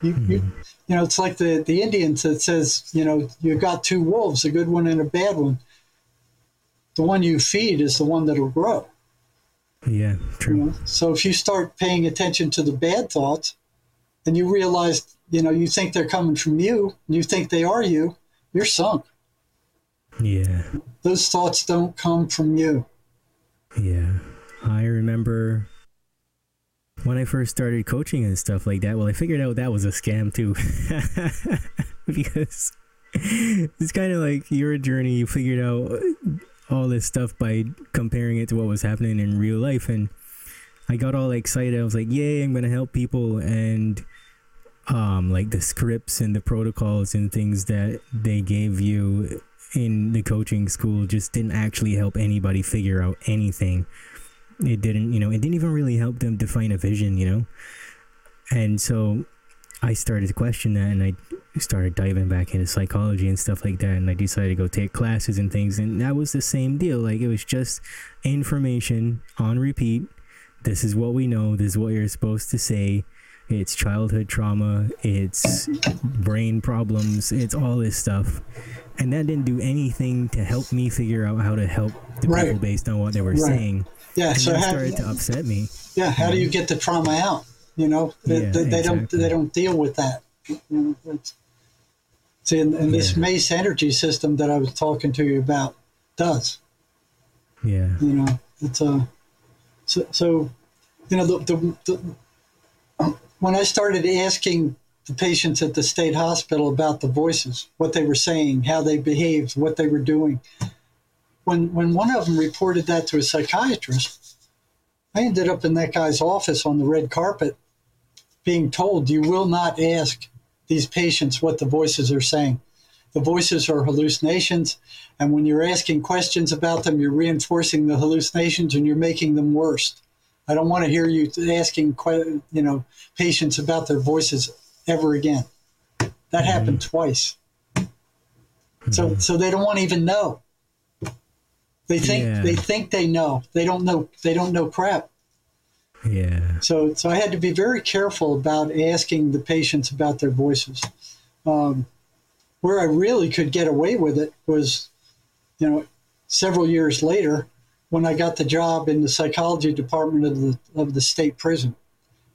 You, you, hmm. you know, it's like the, the Indians that says, you know, you've got two wolves, a good one and a bad one. The one you feed is the one that'll grow. Yeah, true. You know? So if you start paying attention to the bad thoughts and you realize, you know, you think they're coming from you, and you think they are you, you're sunk. Yeah. Those thoughts don't come from you. Yeah. I remember when I first started coaching and stuff like that. Well, I figured out that was a scam too. [laughs] because it's kind of like your journey. You figured out all this stuff by comparing it to what was happening in real life. And I got all excited. I was like, yay, I'm going to help people. And um, like the scripts and the protocols and things that they gave you in the coaching school just didn't actually help anybody figure out anything. It didn't, you know, it didn't even really help them define a vision, you know? And so I started to question that and I started diving back into psychology and stuff like that. And I decided to go take classes and things. And that was the same deal. Like it was just information on repeat this is what we know. This is what you're supposed to say. It's childhood trauma. It's brain problems. It's all this stuff, and that didn't do anything to help me figure out how to help the Right. people based on what they were Right. saying. Yeah. So how, started to upset me. yeah, how do you get the trauma out? You know, they, Yeah, they, they don't they don't deal with that. You know, it's, see, and, and this Yeah. Mace energy system that I was talking to you about does. Yeah. You know, it's a so, so you know the, the, the when I started asking the patients at the state hospital about the voices, what they were saying, how they behaved, what they were doing. When when one of them reported that to a psychiatrist, I ended up in that guy's office on the red carpet, being told you will not ask these patients what the voices are saying. The voices are hallucinations, and when you're asking questions about them, you're reinforcing the hallucinations and you're making them worse. I don't want to hear you asking, you know, patients about their voices ever again. That happened mm-hmm. twice. So, so they don't want to even know. They think Yeah. they think they know. They don't know. They don't know crap. Yeah. So, so I had to be very careful about asking the patients about their voices. Um, where I really could get away with it was, you know, several years later when I got the job in the psychology department of the of the state prison.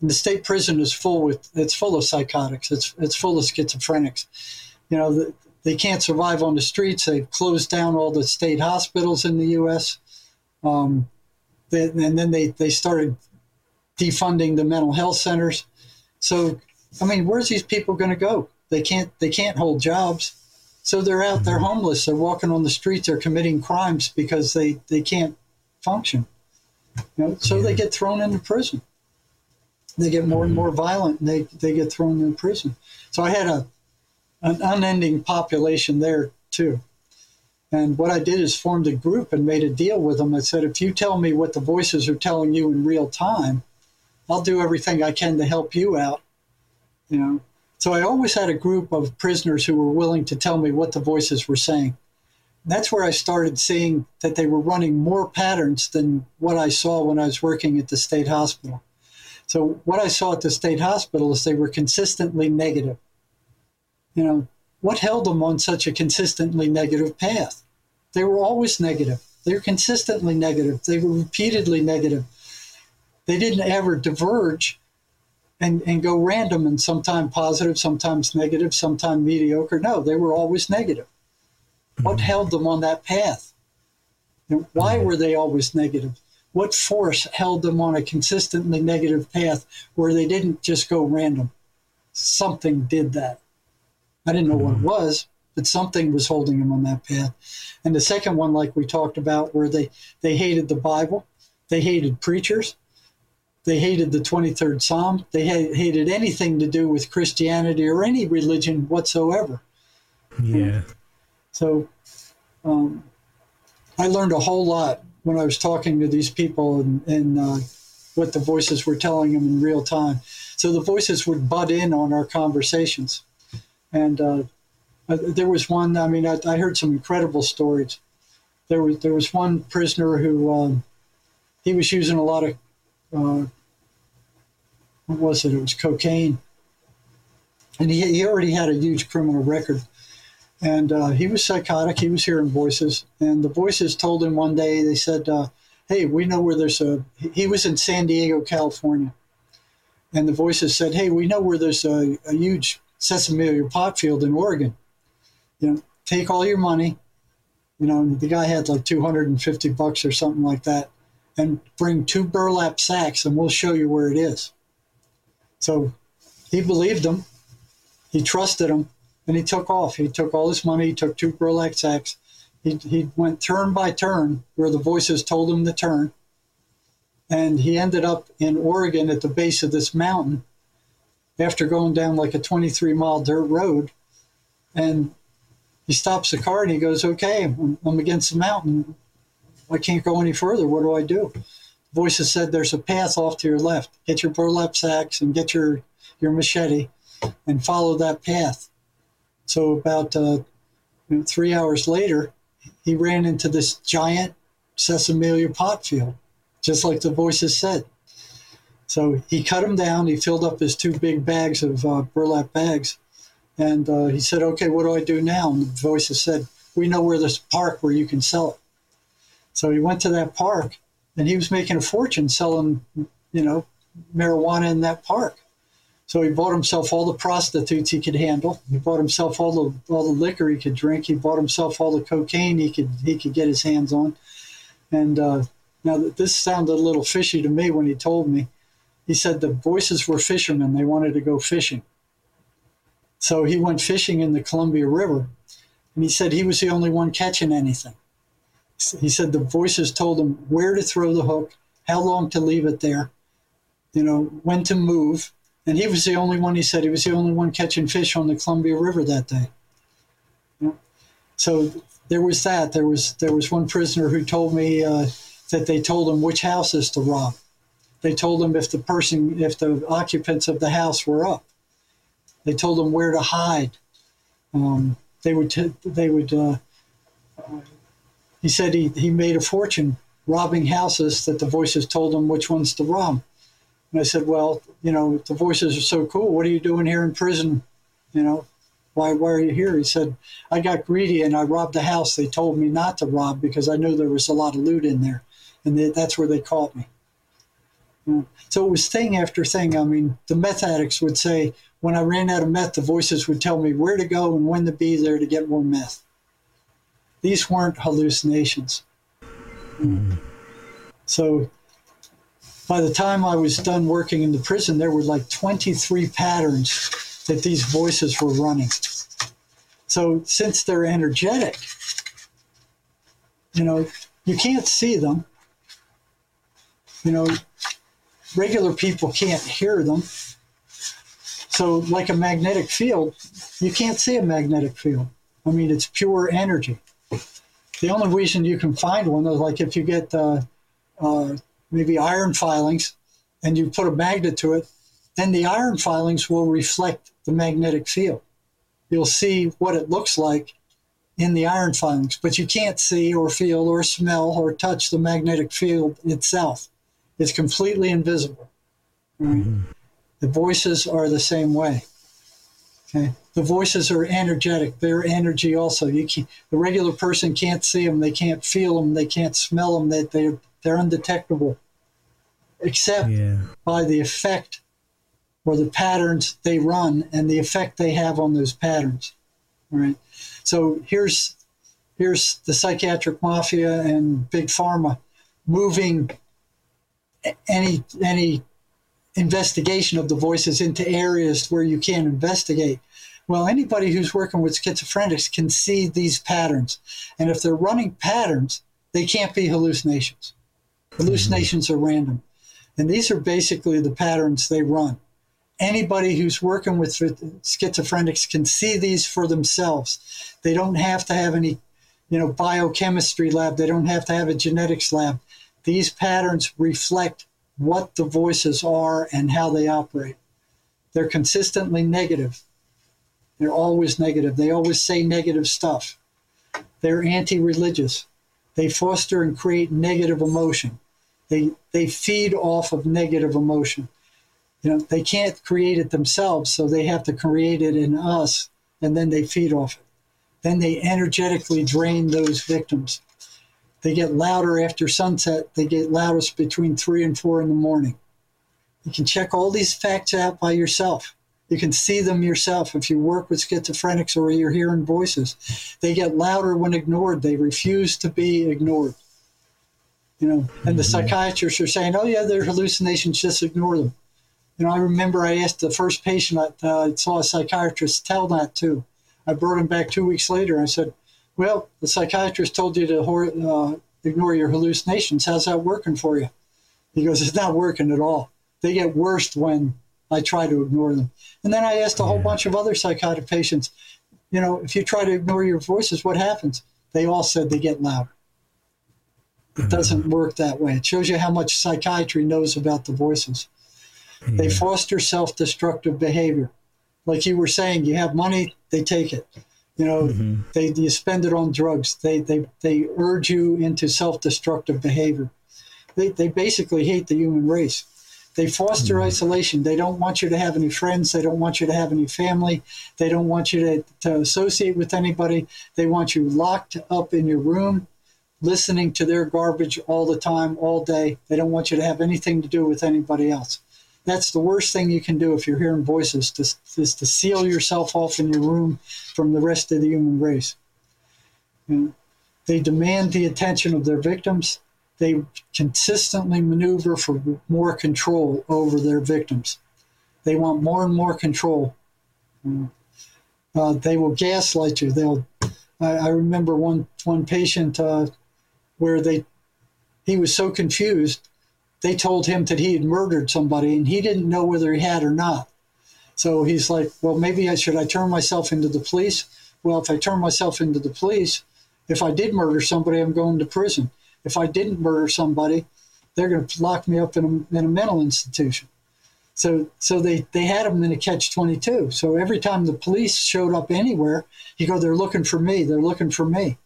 And the state prison is full with it's full of psychotics. It's it's full of schizophrenics. You know, the, they can't survive on the streets. They've closed down all the state hospitals in the U.S. Um, they, and then they, they started defunding the mental health centers. So, I mean, where's these people going to go? They can't they can't hold jobs, so they're out. They're homeless. They're walking on the streets. They're committing crimes because they they can't function. You know, so they get thrown into prison. They get more and more violent, and they they get thrown into prison. So I had a an unending population there too. And what I did is formed a group and made a deal with them. I said, if you tell me what the voices are telling you in real time, I'll do everything I can to help you out. You know. So I always had a group of prisoners who were willing to tell me what the voices were saying. That's where I started seeing that they were running more patterns than what I saw when I was working at the state hospital. So what I saw at the state hospital is they were consistently negative. You know, what held them on such a consistently negative path? They were always negative. They were consistently negative. They were repeatedly negative. They didn't ever diverge and, and go random and sometimes positive, sometimes negative, sometimes mediocre. No, they were always negative. What mm-hmm. held them on that path? And why mm-hmm. were they always negative? What force held them on a consistently negative path where they didn't just go random? Something did that. I didn't know what it was, but something was holding them on that path. And the second one, like we talked about, where they, they hated the Bible, they hated preachers, they hated the 23rd Psalm, they ha- hated anything to do with Christianity or any religion whatsoever. Yeah. So um, I learned a whole lot when I was talking to these people and, and uh, what the voices were telling them in real time. So the voices would butt in on our conversations. And uh, uh, there was one, I mean, I, I heard some incredible stories. There was, there was one prisoner who um, he was using a lot of, uh, what was it? It was cocaine. And he, he already had a huge criminal record and uh, he was psychotic. He was hearing voices, and the voices told him one day. They said, uh, "Hey, we know where there's a." He was in San Diego, California, and the voices said, "Hey, we know where there's a, a huge sinsemilla pot field in Oregon. You know, take all your money. You know, the guy had like 250 bucks or something like that, and bring two burlap sacks, and we'll show you where it is." So he believed them. He trusted them and he took off. He took all his money. He took two burlap sacks. He, he went turn by turn where the voices told him to turn. And he ended up in Oregon at the base of this mountain after going down like a 23 mile dirt road. And he stops the car and he goes, Okay, I'm, against the mountain. I can't go any further. What do I do? Voices said, There's a path off to your left. Get your burlap sacks and get your, your machete and follow that path. So about uh, you know, three hours later, he ran into this giant sinsemilla pot field, just like the voices said. So he cut them down. He filled up his two big bags of uh, burlap bags. And uh, he said, okay, what do I do now? And the voices said, we know where there's a park where you can sell it. So he went to that park and he was making a fortune selling, you know, marijuana in that park. So he bought himself all the prostitutes he could handle. He bought himself all the all the liquor he could drink. He bought himself all the cocaine he could he could get his hands on. And uh, now this sounded a little fishy to me when he told me. He said the voices were fishermen. They wanted to go fishing. So he went fishing in the Columbia River, and he said he was the only one catching anything. He said the voices told him where to throw the hook, how long to leave it there, you know, when to move. And he was the only one, he said, he was the only one catching fish on the Columbia River that day. So there was that. There was there was one prisoner who told me uh, that they told him which houses to rob. They told him if the person, if the occupants of the house were up. They told him where to hide. Um, they would t- they would. Uh, he said he, he made a fortune robbing houses that the voices told him which ones to rob. And I said, well, you know, the voices are so cool. What are you doing here in prison? You know, why, why are you here? He said, I got greedy and I robbed the house they told me not to rob because I knew there was a lot of loot in there. And they, that's where they caught me. So it was thing after thing. I mean, the meth addicts would say, when I ran out of meth, the voices would tell me where to go and when to be there to get more meth. These weren't hallucinations. Mm-hmm. So by the time I was done working in the prison, there were like 23 patterns that these voices were running. So since they're energetic, you know, you can't see them. You know, regular people can't hear them. So, like a magnetic field, you can't see a magnetic field. I mean, it's pure energy. The only reason you can find one is like if you get uh, uh, maybe iron filings and you put a magnet to it, then the iron filings will reflect the magnetic field. You'll see what it looks like in the iron filings, but you can't see or feel or smell or touch the magnetic field itself. It's completely invisible. Right? Mm-hmm. The voices are the same way. Okay. The voices are energetic. They're energy also. You can the regular person can't see them. They can't feel them. They can't smell them. That they, they're, they're undetectable, except yeah. by the effect or the patterns they run and the effect they have on those patterns. Right. So here's here's the psychiatric mafia and big pharma moving any any investigation of the voices into areas where you can't investigate. Well, anybody who's working with schizophrenics can see these patterns. And if they're running patterns, they can't be hallucinations. Hallucinations are random. And these are basically the patterns they run. Anybody who's working with schizophrenics can see these for themselves. They don't have to have any, you know, biochemistry lab. They don't have to have a genetics lab. These patterns reflect what the voices are and how they operate. They're consistently negative. They're always negative. They always say negative stuff. They're anti religious. They foster and create negative emotion. They, they feed off of negative emotion. You know, they can't create it themselves, so they have to create it in us, and then they feed off it. Then they energetically drain those victims. They get louder after sunset. They get loudest between three and four in the morning. You can check all these facts out by yourself. You can see them yourself if you work with schizophrenics or you're hearing voices. They get louder when ignored. They refuse to be ignored. You know, and the mm-hmm. psychiatrists are saying, "Oh yeah, they're hallucinations. Just ignore them." You know, I remember I asked the first patient I uh, saw a psychiatrist tell that too. I brought him back two weeks later. I said, well, the psychiatrist told you to uh, ignore your hallucinations. How's that working for you? He goes, It's not working at all. They get worse when I try to ignore them. And then I asked a whole bunch of other psychotic patients, you know, if you try to ignore your voices, what happens? They all said they get louder. It doesn't work that way. It shows you how much psychiatry knows about the voices. Yeah. They foster self destructive behavior. Like you were saying, you have money, they take it. You know, mm-hmm. they you spend it on drugs. They they they urge you into self-destructive behavior. They they basically hate the human race. They foster isolation. They don't want you to have any friends. They don't want you to have any family. They don't want you to, to associate with anybody. They want you locked up in your room, listening to their garbage all the time, all day. They don't want you to have anything to do with anybody else. That's the worst thing you can do if you're hearing voices, to, is to seal yourself off in your room from the rest of the human race. They demand the attention of their victims they consistently maneuver for more control over their victims. They want more and more control. Uh, they will gaslight you. They'll. I, I remember one one patient uh, where they he was so confused. They told him that he had murdered somebody, and he didn't know whether he had or not. So he's like, "Well, maybe I should. I turn myself into the police. Well, if I turn myself into the police, if I did murder somebody, I'm going to prison." if I didn't murder somebody, they're going to lock me up in a, in a mental institution. So, so they, they had him in a catch 22. So every time the police showed up anywhere, he go, they're looking for me. They're looking for me.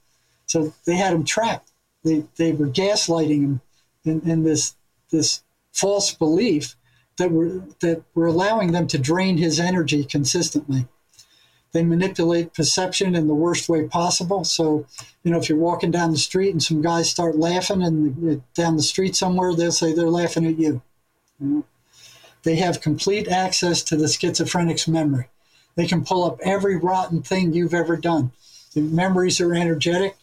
So they had him trapped. They, they were gaslighting him in, in this, this false belief that were, that were allowing them to drain his energy consistently. They manipulate perception in the worst way possible. So, you know, if you're walking down the street and some guys start laughing and uh, down the street somewhere, they'll say they're laughing at you. you know? They have complete access to the schizophrenic's memory. They can pull up every rotten thing you've ever done. The memories are energetic.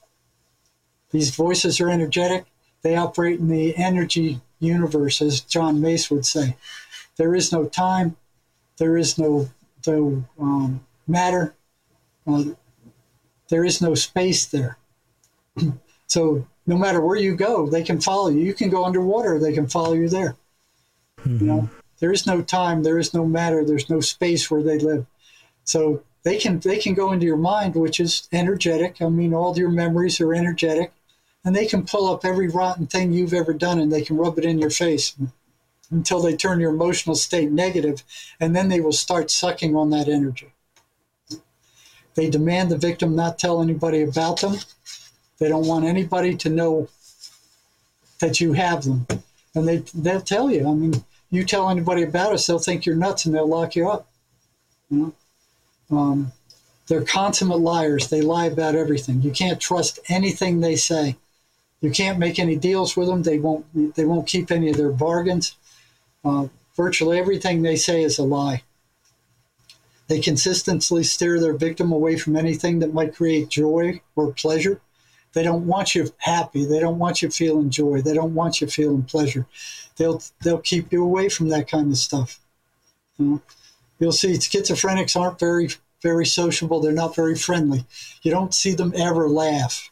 These voices are energetic. They operate in the energy universe, as John Mace would say. There is no time. There is no, no um, matter. Uh, there is no space there. [clears throat] so no matter where you go, they can follow you. You can go underwater, they can follow you there. Mm-hmm. You know, there is no time, there is no matter, there's no space where they live. So they can they can go into your mind, which is energetic. I mean, all your memories are energetic, and they can pull up every rotten thing you've ever done, and they can rub it in your face until they turn your emotional state negative, and then they will start sucking on that energy. They demand the victim not tell anybody about them. They don't want anybody to know that you have them. And they, they'll tell you. I mean, you tell anybody about us, they'll think you're nuts and they'll lock you up. You know? Um, they're consummate liars. They lie about everything. You can't trust anything they say. You can't make any deals with them. They won't. They won't keep any of their bargains. Uh, virtually everything they say is a lie. They consistently steer their victim away from anything that might create joy or pleasure. They don't want you happy. They don't want you feeling joy. They don't want you feeling pleasure. They'll they'll keep you away from that kind of stuff. You know? You'll see schizophrenics aren't very very sociable. They're not very friendly. You don't see them ever laugh,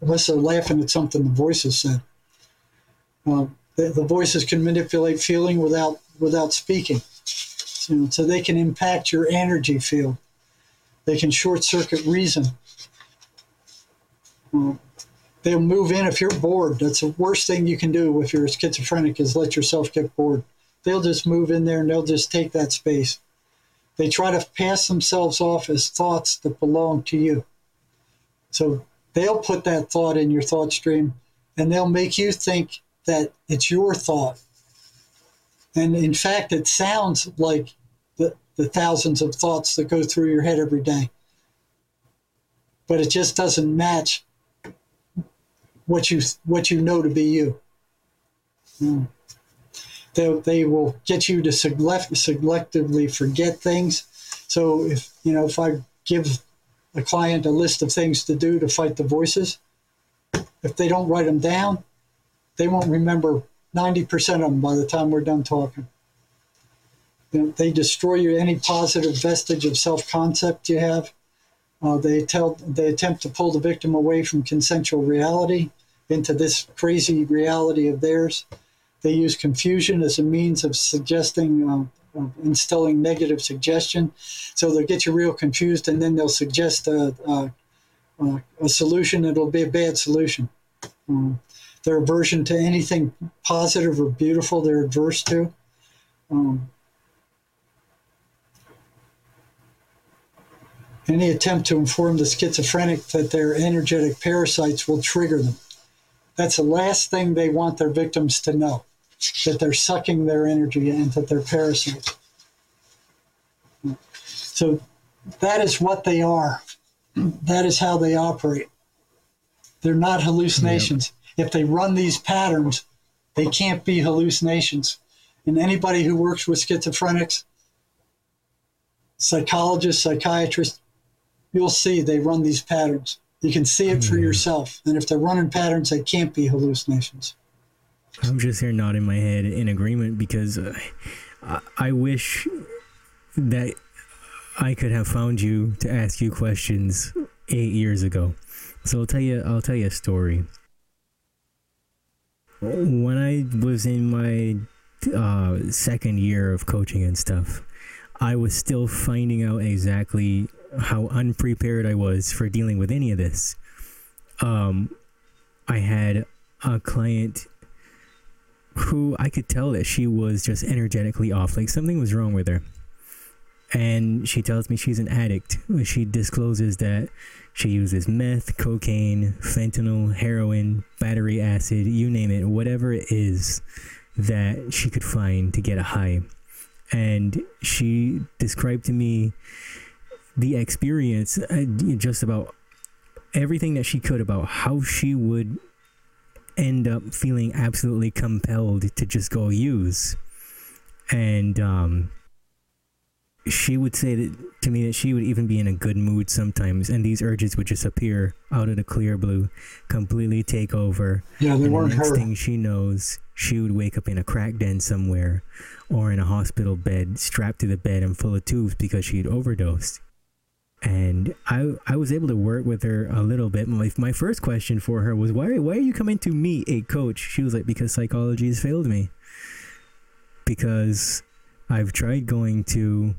unless they're laughing at something the voices said. Uh, the, the voices can manipulate feeling without without speaking so they can impact your energy field. They can short circuit reason. They'll move in if you're bored. That's the worst thing you can do if you're schizophrenic is let yourself get bored. They'll just move in there and they'll just take that space. They try to pass themselves off as thoughts that belong to you. So they'll put that thought in your thought stream and they'll make you think that it's your thought and in fact, it sounds like the, the thousands of thoughts that go through your head every day. But it just doesn't match what you what you know to be you. Mm. They, they will get you to select, selectively forget things. So if you know if I give a client a list of things to do to fight the voices, if they don't write them down, they won't remember 90% of them by the time we're done talking. They destroy you any positive vestige of self-concept you have. Uh, they tell they attempt to pull the victim away from consensual reality into this crazy reality of theirs. They use confusion as a means of suggesting, uh, instilling negative suggestion. So they'll get you real confused, and then they'll suggest a, a, a solution. It'll be a bad solution. Um, their aversion to anything positive or beautiful they're adverse to. Um, any attempt to inform the schizophrenic that their energetic parasites will trigger them. That's the last thing they want their victims to know. that they're sucking their energy and that they're parasites. So that is what they are. That is how they operate. They're not hallucinations. If they run these patterns, they can't be hallucinations. And anybody who works with schizophrenics, psychologists, psychiatrists, you'll see they run these patterns. You can see it for yourself. And if they're running patterns, they can't be hallucinations. I'm just here nodding my head in agreement because uh, I, I wish that I could have found you to ask you questions eight years ago. So I'll tell you. I'll tell you a story. When I was in my uh, second year of coaching and stuff, I was still finding out exactly how unprepared I was for dealing with any of this. Um, I had a client who I could tell that she was just energetically off, like something was wrong with her. And she tells me she's an addict. She discloses that she uses meth, cocaine, fentanyl, heroin, battery acid, you name it, whatever it is that she could find to get a high. And she described to me the experience, uh, just about everything that she could about how she would end up feeling absolutely compelled to just go use. And um, she would say that to me that she would even be in a good mood sometimes, and these urges would just appear out of the clear blue, completely take over. Yeah, they and weren't the next her. thing she knows, she would wake up in a crack den somewhere, or in a hospital bed, strapped to the bed and full of tubes because she'd overdosed and I I was able to work with her a little bit. My my first question for her was why why are you coming to me, a coach? She was like because psychology has failed me. Because I've tried going to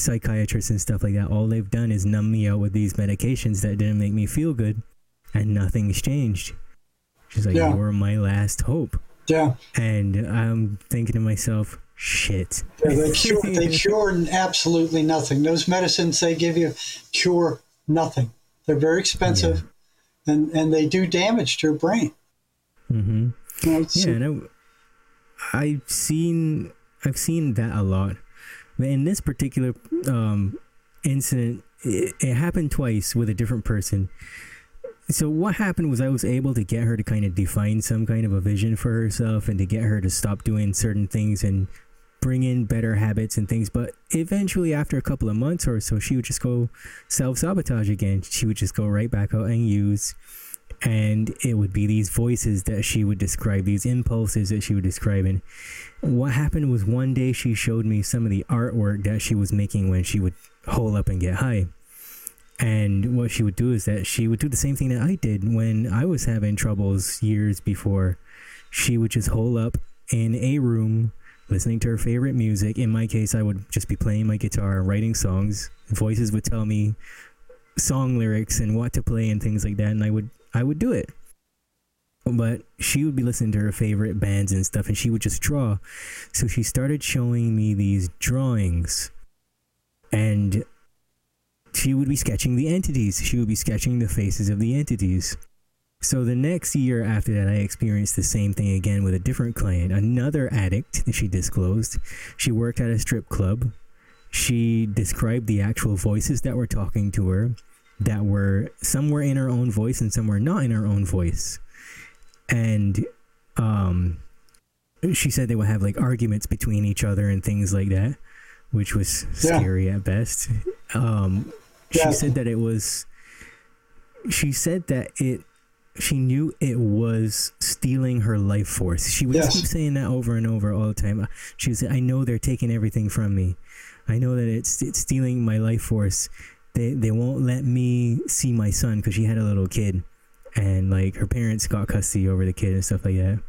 psychiatrists and stuff like that. All they've done is numb me out with these medications that didn't make me feel good, and nothing's changed. She's like, Yeah. "You're my last hope," Yeah, and I'm thinking to myself, "Shit." yeah they cure, they cure absolutely nothing. Those medicines they give you cure nothing. They're very expensive, and and they do damage to your brain. Mm-hmm. You know, Yeah, and I, I've seen I've seen that a lot. In this particular um, incident, it, it happened twice with a different person. So what happened was I was able to get her to kind of define some kind of a vision for herself and to get her to stop doing certain things and bring in better habits and things. But eventually, after a couple of months or so, she would just go self sabotage again. She would just go right back out and use and it would be these voices that she would describe, these impulses that she would describe. And what happened was one day she showed me some of the artwork that she was making when she would hole up and get high. And what she would do is that she would do the same thing that I did when I was having troubles years before. She would just hole up in a room listening to her favorite music. In my case, I would just be playing my guitar, writing songs. Voices would tell me song lyrics and what to play and things like that, and I would I would do it. But she would be listening to her favorite bands and stuff, and she would just draw. So she started showing me these drawings, and she would be sketching the entities. She would be sketching the faces of the entities. So the next year after that, I experienced the same thing again with a different client, another addict that she disclosed. She worked at a strip club. She described the actual voices that were talking to her, that were some were in her own voice and some were not in her own voice. And um, she said they would have like arguments between each other and things like that, which was Yeah. scary at best. Um, Yeah. She said that it was. She said that it. She knew it was stealing her life force. She would Yes. keep saying that over and over all the time. She was, I know they're taking everything from me. I know that it's it's stealing my life force. They they won't let me see my son because she had a little kid, and like her parents got custody over the kid and stuff like that.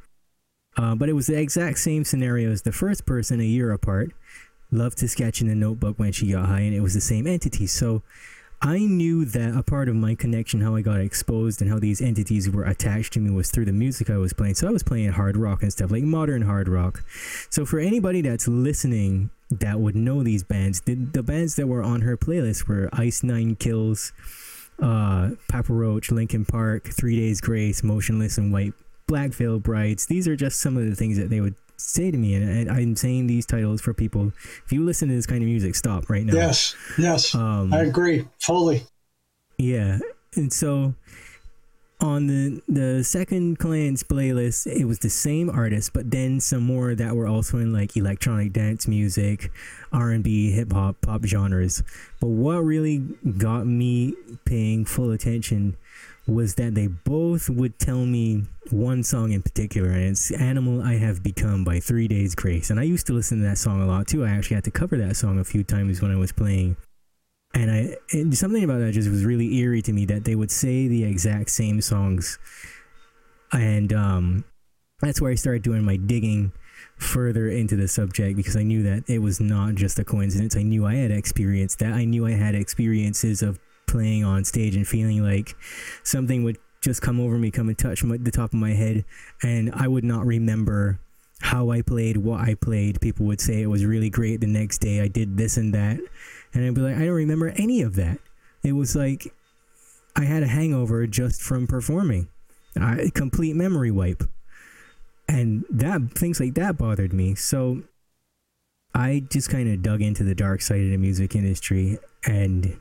Uh, but it was the exact same scenario as the first person a year apart. Loved to sketch in a notebook when she got high, and it was the same entity. So I knew that a part of my connection, how I got exposed and how these entities were attached to me was through the music I was playing. So I was playing hard rock and stuff, like modern hard rock. So for anybody that's listening that would know these bands, the, the bands that were on her playlist were Ice Nine Kills, uh, Papa Roach, Linkin Park, Three Days Grace, Motionless in White Black Veil Brides. These are just some of the things that they would say to me, and I, I'm saying these titles for people. If you listen to this kind of music, stop right now. Yes, yes, Um, I agree fully. Yeah, and so on the the second Clans playlist, it was the same artist, but then some more that were also in like electronic dance music, R and B, hip hop, pop genres. But what really got me paying full attention was that they both would tell me one song in particular, and it's "Animal I Have Become" by Three Days Grace. And I used to listen to that song a lot too. I actually had to cover that song a few times when I was playing and I and something about that just was really eerie to me that they would say the exact same songs, and um, that's where I started doing my digging further into the subject because I knew that it was not just a coincidence. I knew I had experienced that. I knew I had experiences of playing on stage and feeling like something would just come over me, come and touch my, the top of my head, and I would not remember how I played, what I played. People would say it was really great the next day. I did this and that. And I'd be like, I don't remember any of that. It was like I had a hangover just from performing, I, complete memory wipe. And that things like that bothered me. So I just kind of dug into the dark side of the music industry. And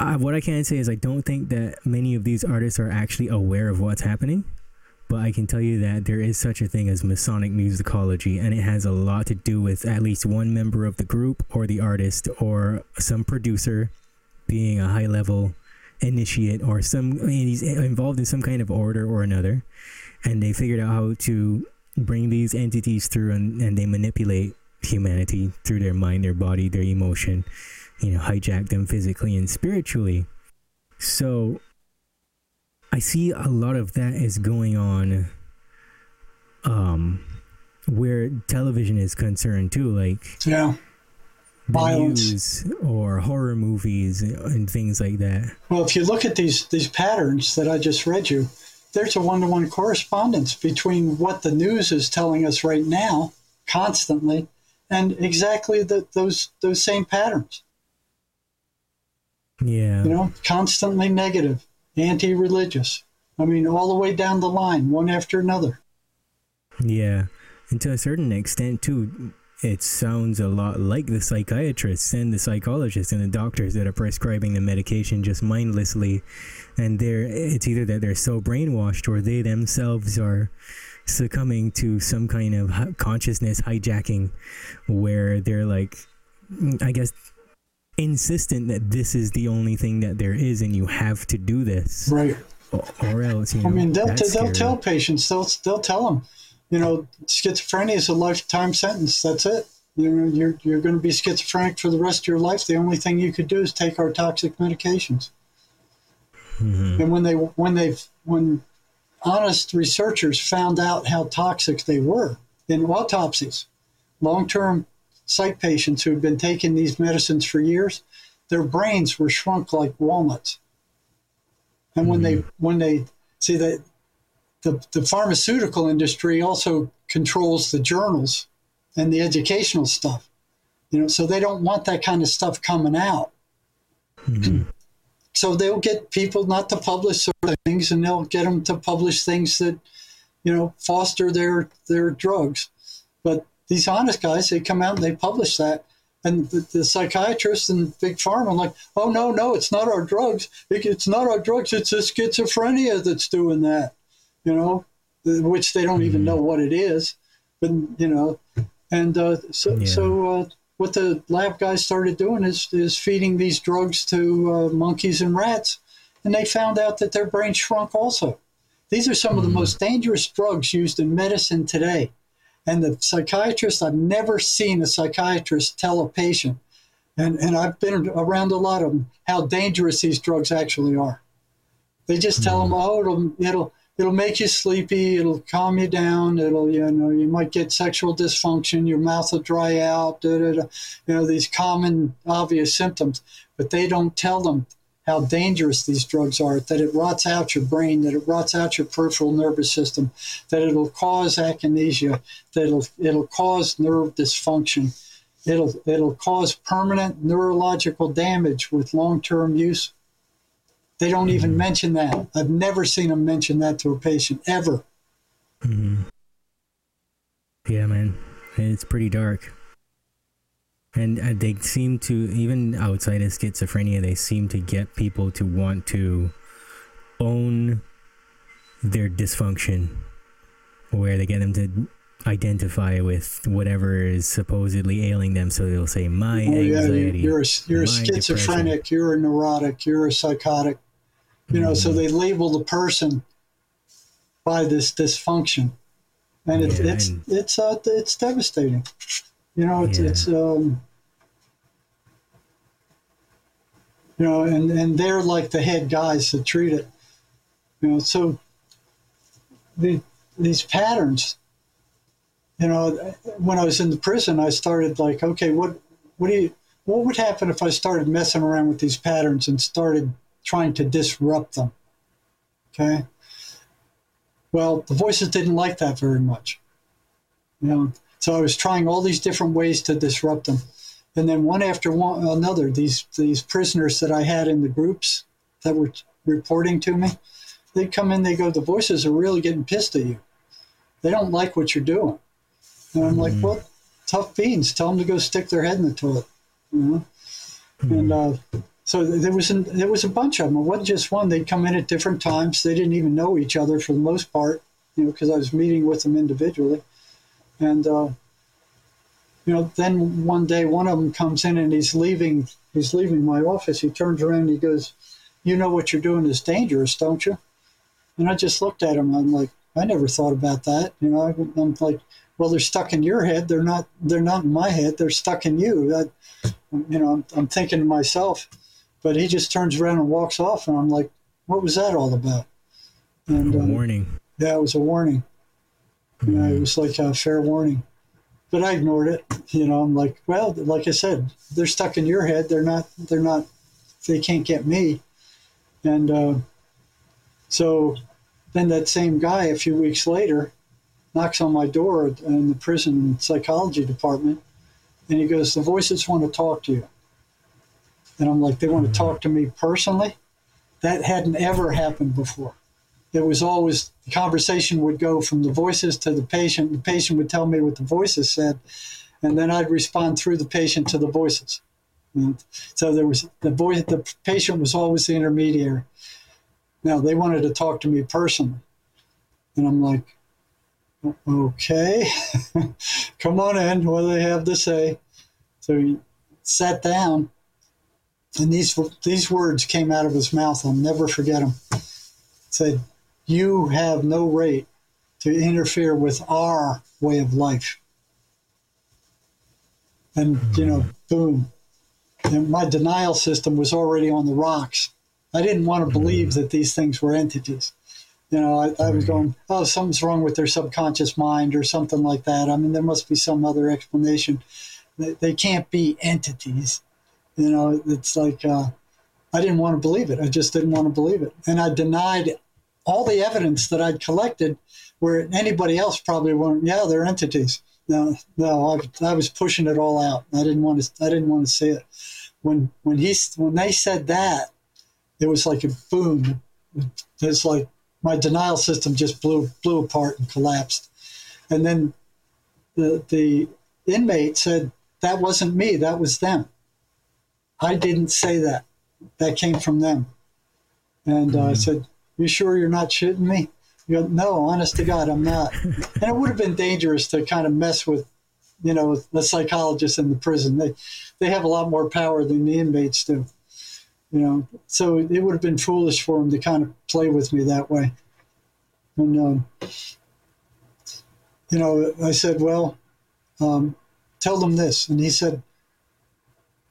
I, what I can say is, I don't think that many of these artists are actually aware of what's happening but I can tell you that there is such a thing as Masonic musicology, and it has a lot to do with at least one member of the group, or the artist, or some producer being a high level initiate, or some I mean, he's involved in some kind of order or another, and they figured out how to bring these entities through, and, and they manipulate humanity through their mind, their body, their emotion, you know, hijack them physically and spiritually. So I see a lot of that is going on um where television is concerned too like Yeah. Violence. news or horror movies and things like that Well, if you look at these these patterns that I just read you, there's a one to one correspondence between what the news is telling us right now, constantly, and exactly the, those those same patterns. Yeah You know, constantly negative, anti-religious. I mean, all the way down the line, one after another. yeah and to a certain extent too it sounds a lot like the psychiatrists and the psychologists and the doctors that are prescribing the medication just mindlessly and they're it's either that they're so brainwashed or they themselves are succumbing to some kind of consciousness hijacking where they're like i guess insistent that this is the only thing that there is and you have to do this Right. or, or else you know I mean, they'll, that's they'll tell patients, they'll, they'll tell them, you know, schizophrenia is a lifetime sentence. That's it. You know, you're, you're going to be schizophrenic for the rest of your life. The only thing you could do is take our toxic medications. Mhm. And when they, when they, when honest researchers found out how toxic they were in autopsies, long-term psych patients who had been taking these medicines for years, their brains were shrunk like walnuts. And when they when they see that the, the pharmaceutical industry also controls the journals and the educational stuff, you know, so they don't want that kind of stuff coming out. Mhm. So they'll get people not to publish certain things, and they'll get them to publish things that, you know, foster their their drugs. But these honest guys, they come out and they publish that, and the, the psychiatrists and big pharma are like, oh no, no, it's not our drugs. It, it's not our drugs. It's the schizophrenia that's doing that, you know, which they don't even know what it is. But you know, and uh, so Yeah. so uh, what the lab guys started doing is is feeding these drugs to uh, monkeys and rats, and they found out that their brains shrunk also. These are some of the most dangerous drugs used in medicine today. And the psychiatrist, I've never seen a psychiatrist tell a patient, and, and I've been around a lot of them, how dangerous these drugs actually are. They just tell hmm. them, oh, it'll, it'll, it'll make you sleepy, it'll calm you down, it'll, you know, you might get sexual dysfunction, your mouth will dry out, da, da, da. you know, these common, obvious symptoms. But they don't tell them how dangerous these drugs are, that it rots out your brain, that it rots out your peripheral nervous system, that it'll cause akinesia, that it'll, it'll cause nerve dysfunction, it'll, it'll cause permanent neurological damage with long-term use. They don't even mention that. I've never seen them mention that to a patient ever. hmm Yeah, man, it's pretty dark. And uh, they seem to, even outside of schizophrenia, they seem to get people to want to own their dysfunction, where they get them to identify with whatever is supposedly ailing them. So they'll say, "My Oh, yeah, anxiety." you're a, you're a schizophrenic, depression." you're a neurotic, you're a psychotic. You know, so Mhm. they label the person by this dysfunction, and it's Yeah, it's and- it's uh, it's devastating. You know, it's Yeah. it's um, you know, and and they're like the head guys that treat it. You know, so the these patterns. You know, when I was in the prison, I started like, okay, what what do you what would happen if I started messing around with these patterns and started trying to disrupt them? Okay. Well, the voices didn't like that very much. You know, so I was trying all these different ways to disrupt them. And then one after one another, these these prisoners that I had in the groups that were reporting to me, they'd come in, they go, the voices are really getting pissed at you. They don't like what you're doing. And I'm like, Mhm. well, tough beans. Tell them to go stick their head in the toilet. You know? And uh, so there was an, there was a bunch of them. It wasn't just one. They'd come in at different times. They didn't even know each other for the most part, you know, because I was meeting with them individually. And uh, you know, then one day one of them comes in and he's leaving. He's leaving my office. He turns around and he goes, "You know what you're doing is dangerous, don't you?" And I just looked at him. I'm like, I never thought about that. You know, I'm like, well, they're stuck in your head. They're not. They're not in my head. They're stuck in you. That, you know, I'm, I'm thinking to myself. But he just turns around and walks off, and I'm like, what was that all about? And A uh, warning. yeah, it was a warning. You know, it was like a fair warning. But I ignored it. You know, I'm like, well, like I said, they're stuck in your head. They're not. They're not. They can't get me. And uh, so, then that same guy a few weeks later knocks on my door in the prison psychology department, and he goes, "The voices want to talk to you." And I'm like, "They want to hmm. talk to me personally." That hadn't ever happened before it was always the conversation would go from the voices to the patient. The patient would tell me what the voices said, and then I'd respond through the patient to the voices. And so there was the voice. The patient was always the intermediary. Now they wanted to talk to me personally, and I'm like, okay, [laughs] come on in. What do they have to say? So he sat down, and these these words came out of his mouth. I'll never forget them. Said, you have no right to interfere with our way of life. And, you know, boom. And my denial system was already on the rocks. I didn't want to believe that these things were entities. You know, I, I was going, oh, something's wrong with their subconscious mind or something like that. I mean, there must be some other explanation. They, they can't be entities. You know, it's like, uh, I didn't want to believe it. I just didn't want to believe it. And I denied all the evidence that I'd collected where anybody else probably won't, yeah, they're entities. No, no, I, I was pushing it all out. I didn't want to, I didn't want to see it. When, when he, when they said that, it was like a boom. It's like my denial system just blew, blew apart and collapsed. And then the, the inmate said, that wasn't me, that was them. I didn't say that. That came from them. And uh, I said, You sure you're not shitting me? You go, No, honest to God, I'm not. and it would have been dangerous to kind of mess with, you know, the psychologists in the prison. They, they have a lot more power than the inmates do. You know, so it would have been foolish for them to kind of play with me that way. And, um, you know, I said, Well, um, tell them this. And he said,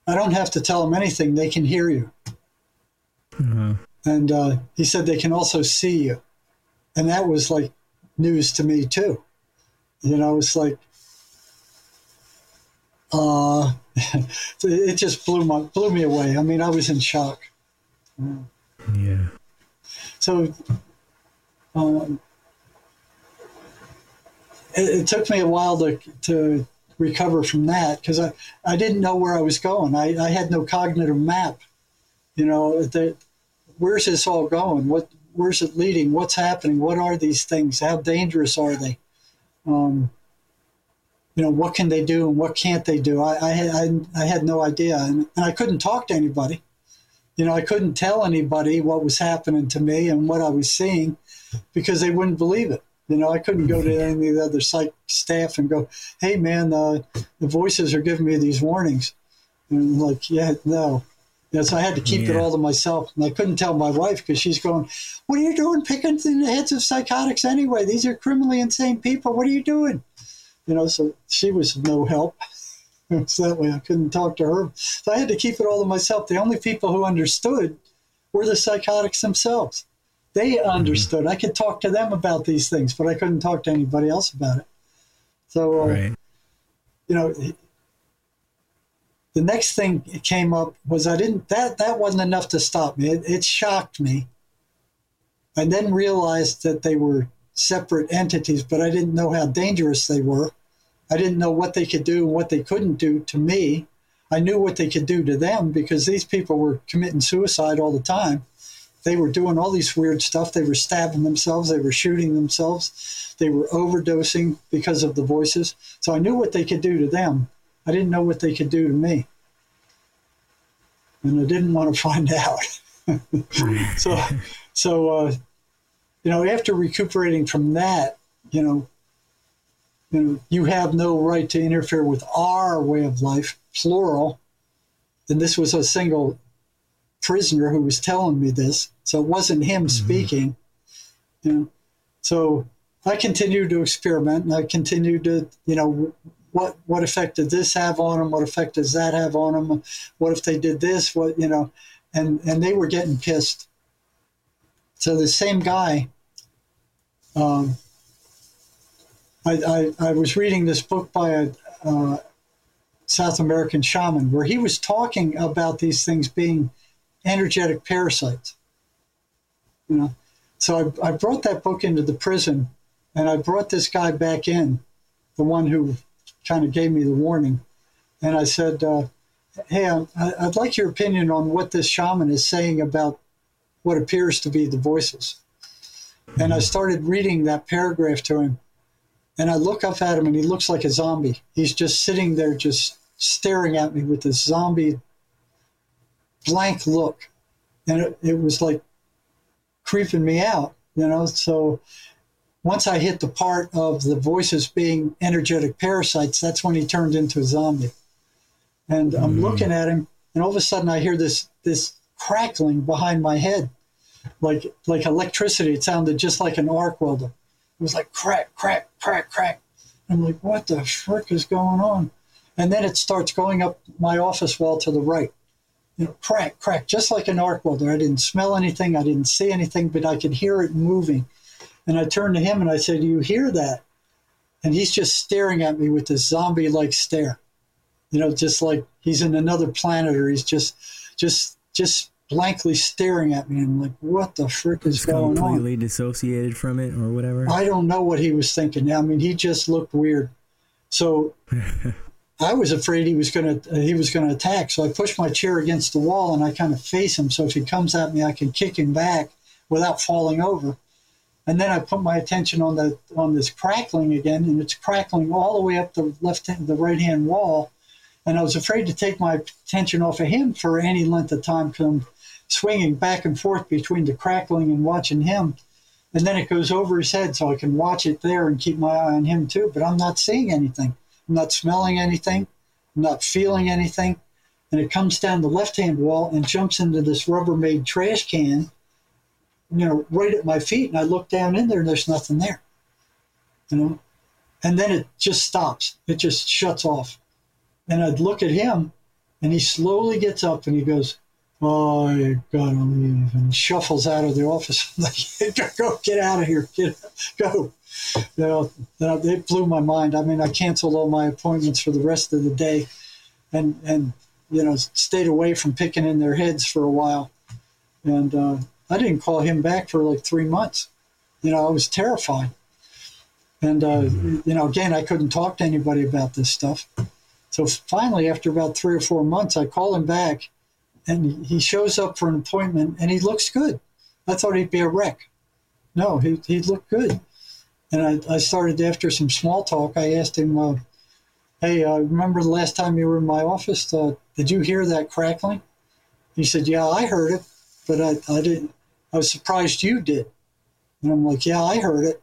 I don't have to tell them anything. They can hear you. Uh, And uh, he said they can also see you. And that was like news to me, too. You know, it's like, uh, [laughs] it just blew, my, blew me away. I mean, I was in shock. yeah. So um, it, it took me a while to, to recover from that because I, I didn't know where I was going. I, I had no cognitive map. You know, the, where's this all going? What where's it leading? What's happening? What are these things? How dangerous are they? Um, you know, what can they do and what can't they do? I, I, had, I had no idea. And, and I couldn't talk to anybody. You know, I couldn't tell anybody what was happening to me and what I was seeing because they wouldn't believe it. You know, I couldn't go to any of the other psych staff and go, "Hey, man, uh, the voices are giving me these warnings," and I'm like, "Yeah, no." Yeah, so I had to keep yeah. it all to myself, and I couldn't tell my wife because she's going, "What are you doing, picking in the heads of psychotics anyway? These are criminally insane people. What are you doing?" You know, so she was no help. [laughs] so that way, I couldn't talk to her. So I had to keep it all to myself. The only people who understood were the psychotics themselves. They mm-hmm. understood. Mm-hmm. I could talk to them about these things, but I couldn't talk to anybody else about it. So, uh, right. you know, the next thing it came up was I didn't that that wasn't enough to stop me. It, it shocked me. I then realized that they were separate entities, but I didn't know how dangerous they were. I didn't know what they could do and what they couldn't do to me. I knew what they could do to them because these people were committing suicide all the time they were doing all these weird stuff. They were stabbing themselves, they were shooting themselves, they were overdosing because of the voices. So I knew what they could do to them. I didn't know what they could do to me. And I didn't want to [laughs] find out. [laughs] so, so uh, you know, after recuperating from that, you know, you know, you have no right to interfere with our way of life, plural. And this was a single prisoner who was telling me this. So it wasn't him mm-hmm. speaking. You know? So I continued to experiment and I continued to, you know, what what effect did this have on them? What effect does that have on them? What if they did this? What you know, and and they were getting pissed. So the same guy. Um, I, I, I was reading this book by a uh, South American shaman where he was talking about these things being energetic parasites. You know, so I, I brought that book into the prison, and I brought this guy back in, the one who kind of gave me the warning, and I said, uh, "Hey, I, I'd like your opinion on what this shaman is saying about what appears to be the voices." And I started reading that paragraph to him, and I look up at him, and he looks like a zombie. He's just sitting there, just staring at me with this zombie blank look. And it, it was like creeping me out, you know. So once I hit the part of the voices being energetic parasites, that's when he turned into a zombie. And I'm mm. looking at him, and all of a sudden I hear this this crackling behind my head, like like electricity. It sounded just like an arc welder. It was like crack, crack, crack, crack. I'm like, what the frick is going on? And then it starts going up my office wall to the right you know, crack, crack, just like an arc welder. I didn't smell anything, I didn't see anything, but I could hear it moving. And I turned to him and I said, Do you hear that? And he's just staring at me with this zombie like stare. You know, just like he's in another planet or he's just just just blankly staring at me and I'm like, what the frick is going completely on? Completely dissociated from it or whatever. I don't know what he was thinking. I mean, he just looked weird. So [laughs] I was afraid he was going to uh, he was going to attack, so I pushed my chair against the wall and I kind of face him, so if he comes at me, I can kick him back without falling over. And then I put my attention on the on this crackling again, and it's crackling all the way up the left hand, the right hand wall, and I was afraid to take my attention off of him for any length of time because I'm swinging back and forth between the crackling and watching him. And then it goes over his head, so I can watch it there and keep my eye on him too. But I'm not seeing anything. I'm not smelling anything. I'm not feeling anything. And it comes down the left hand wall and jumps into this Rubbermaid trash can, you know, right at my feet. And I look down in there and there's nothing there, you know. And then it just stops. It just shuts off. And I'd look at him and he slowly gets up and he goes, Oh, I gotta leave. And shuffles out of the office. [laughs] I'm like, go, get out of here. Get, go you know, it blew my mind. I mean, I canceled all my appointments for the rest of the day, and and you know, stayed away from picking in their heads for a while, and uh, I didn't call him back for like three months. You know, I was terrified, and uh, you know, again, I couldn't talk to anybody about this stuff. So finally, after about three or four months, I call him back, and he shows up for an appointment, and he looks good. I thought he'd be a wreck. No, he, he looked good. And I, I started, after some small talk, I asked him, uh, Hey, uh, remember the last time you were in my office? Uh, did you hear that crackling? He said, Yeah, I heard it, but I, I didn't. I was surprised you did. And I'm like, Yeah, I heard it.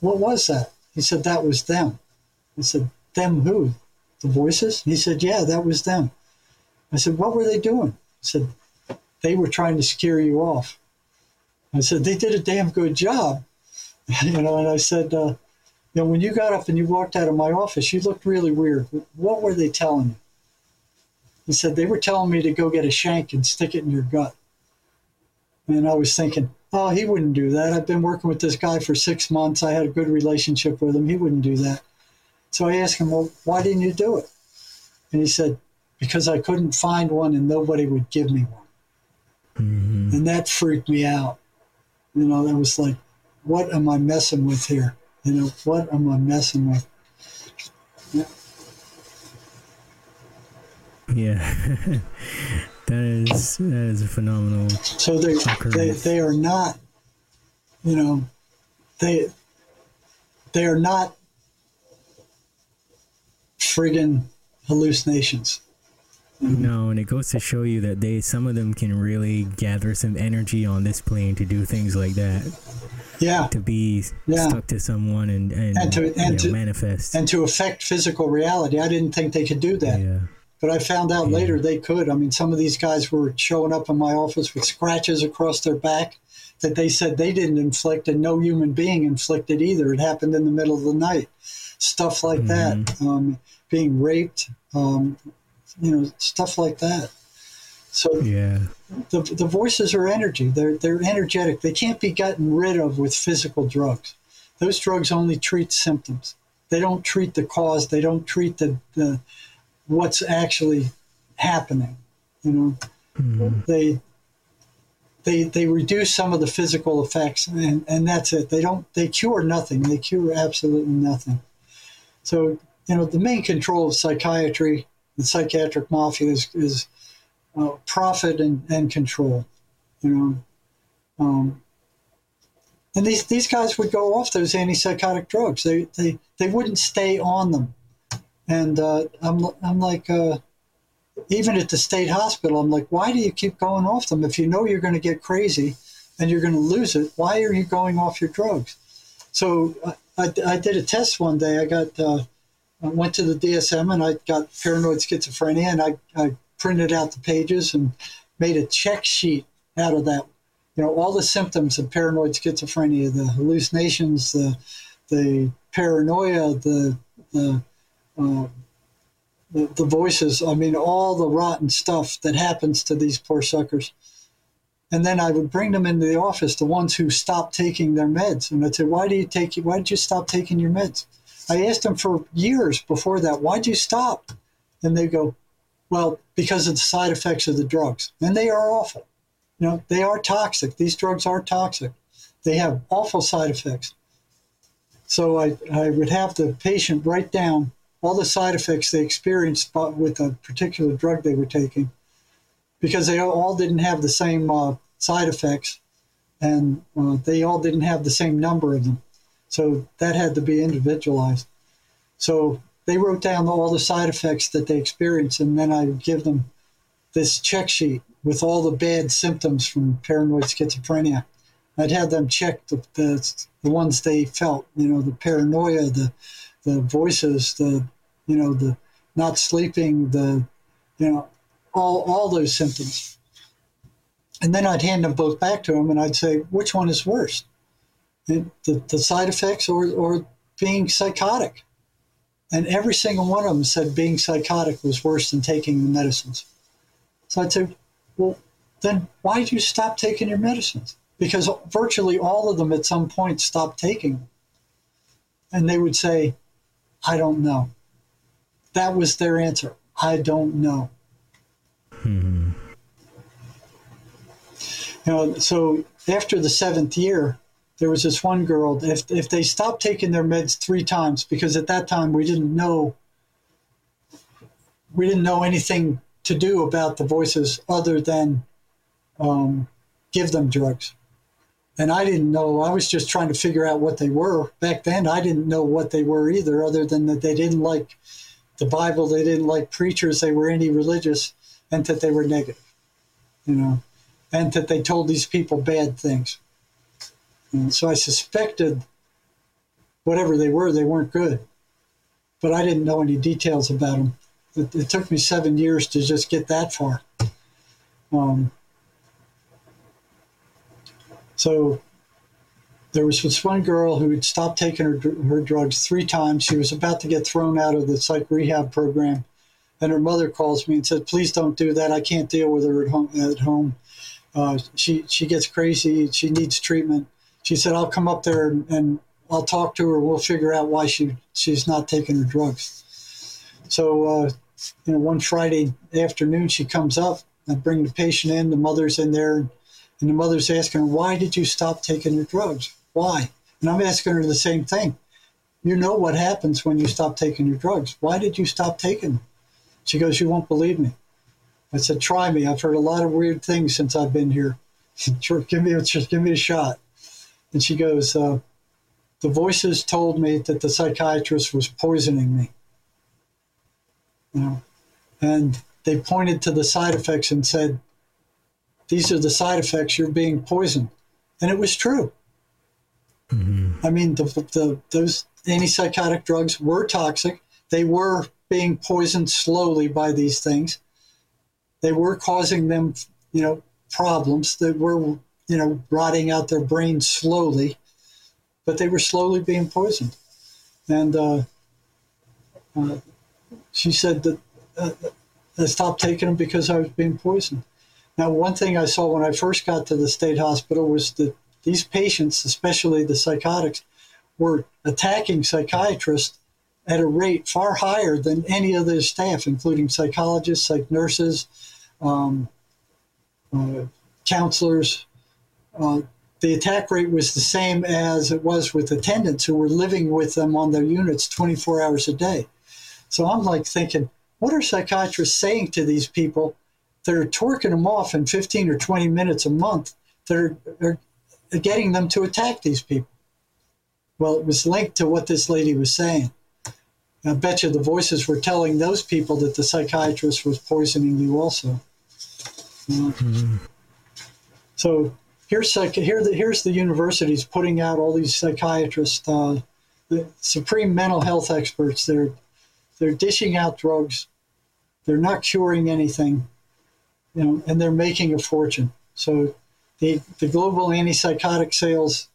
What was that? He said, That was them. I said, Them who? The voices? He said, Yeah, that was them. I said, What were they doing? He said, They were trying to scare you off. I said, They did a damn good job. [laughs] you know, and I said, uh, You know, when you got up and you walked out of my office, you looked really weird. What were they telling you? He said, They were telling me to go get a shank and stick it in your gut. And I was thinking, Oh, he wouldn't do that. I've been working with this guy for six months. I had a good relationship with him. He wouldn't do that. So I asked him, Well, why didn't you do it? And he said, Because I couldn't find one and nobody would give me one. Mhm. And that freaked me out. You know, that was like, What am I messing with here? You know, what am I messing with? Yeah, [laughs] [laughs] that is that is a phenomenal. So they, they, Occurrence. they are not, you know, they, they are not friggin' hallucinations. No, and it goes to show you that they some of them can really gather some energy on this plane to do things like that. Yeah. To be Yeah. stuck to someone and and, And to- and know, to- manifest. And to affect physical reality. I didn't think they could do that. yeah. But I found out later they could. I mean, some of these guys were showing up in my office with scratches across their back that they said they didn't inflict and no human being inflicted either. It happened in the middle of the night. Stuff like that. Um, being raped, um, you know, stuff like that. So Yeah. the, the voices are energy. They're, they're energetic. They can't be gotten rid of with physical drugs. Those drugs only treat symptoms. They don't treat the cause. They don't treat the, the what's actually happening. You know, Mhm. they they they reduce some of the physical effects, and, and that's it. They don't they cure nothing. They cure absolutely nothing. So you know, the main control of psychiatry, the psychiatric mafia is, is uh, profit and, and control. You know, um, and these these guys would go off those antipsychotic drugs. They they they wouldn't stay on them. And uh, I'm I'm like. Uh, even at the state hospital, I'm like, why do you keep going off them? If you know you're going to get crazy and you're going to lose it, why are you going off your drugs? So I, I, did a test one day. I got, uh, I went to the DSM and I got paranoid schizophrenia and I, I printed out the pages and made a check sheet out of that. You know, all the symptoms of paranoid schizophrenia, the hallucinations, the, the paranoia, the, the, uh, the, the voices, I mean, all the rotten stuff that happens to these poor suckers. And then I would bring them into the office, the ones who stopped taking their meds. And I'd say, why do you take, why did you stop taking your meds? I asked them for years before that, why'd you stop? And they go, well, because of the side effects of the drugs. And they are awful. You know, they are toxic. These drugs are toxic. They have awful side effects. So I, I would have the patient write down all the side effects they experienced with a particular drug they were taking because they all didn't have the same uh, side effects and uh, they all didn't have the same number of them. So that had to be individualized. So they wrote down all the side effects that they experienced, and then I would give them this check sheet with all the bad symptoms from paranoid schizophrenia. I'd have them check the, the, the ones they felt, you know, the paranoia, the the voices, the you know, the not sleeping, the you know, all all those symptoms. And then I'd hand them both back to him, and I'd say, which one is worse, the, the, side effects or or being psychotic? And every single one of them said being psychotic was worse than taking the medicines. So I'd say, well, then why did you stop taking your medicines? Because virtually all of them at some point stopped taking them. And they would say, I don't know. That was their answer. I don't know. Hmm. You know, so after the seventh year, there was this one girl. If if they stopped taking their meds three times, because at that time we didn't know, we didn't know anything to do about the voices other than um, give them drugs. And I didn't know. I was just trying to figure out what they were. Back then, I didn't know what they were either, other than that they didn't like the Bible, they didn't like preachers, they were anti religious, and that they were negative, you know, and that they told these people bad things. And so I suspected whatever they were, they weren't good. But I didn't know any details about them. It, it took me seven years to just get that far. Um, so there was this one girl who had stopped taking her, her drugs three times. She was about to get thrown out of the psych rehab program. And her mother calls me and said, please don't do that. I can't deal with her at home. At home. Uh, she, she gets crazy. She needs treatment. She said, I'll come up there and, and I'll talk to her. We'll figure out why she, she's not taking her drugs. So, uh, you know, one Friday afternoon, she comes up. I bring the patient in. The mother's in there. And the mother's asking her, why did you stop taking your drugs? Why? And I'm asking her the same thing. You know what happens when you stop taking your drugs. Why did you stop taking them? She goes, You won't believe me. I said, Try me. I've heard a lot of weird things since I've been here. [laughs] give me a give me a shot. And she goes, uh, The voices told me that the psychiatrist was poisoning me. You know, and they pointed to the side effects and said, These are the side effects. You're being poisoned. And it was true. Mm-hmm. I mean, the, the, those antipsychotic drugs were toxic. They were being poisoned slowly by these things. They were causing them, you know, problems. They were, you know, rotting out their brains slowly, but they were slowly being poisoned. And uh, uh, she said that uh, I stopped taking them because I was being poisoned. Now, one thing I saw when I first got to the state hospital was that these patients, especially the psychotics, were attacking psychiatrists at a rate far higher than any of their staff, including psychologists, psych nurses, um, uh, counselors. Uh, the attack rate was the same as it was with attendants who were living with them on their units 24 hours a day. So I'm like thinking, what are psychiatrists saying to these people that are torquing them off in 15 or 20 minutes a month that are, are getting them to attack these people. Well, it was linked to what this lady was saying. I bet you the voices were telling those people that the psychiatrist was poisoning you also. mm-hmm. So here's here the, here's the universities putting out all these psychiatrists, uh, the supreme mental health experts. They're they're dishing out drugs. They're not curing anything, you know, and they're making a fortune. So the, the global antipsychotic sales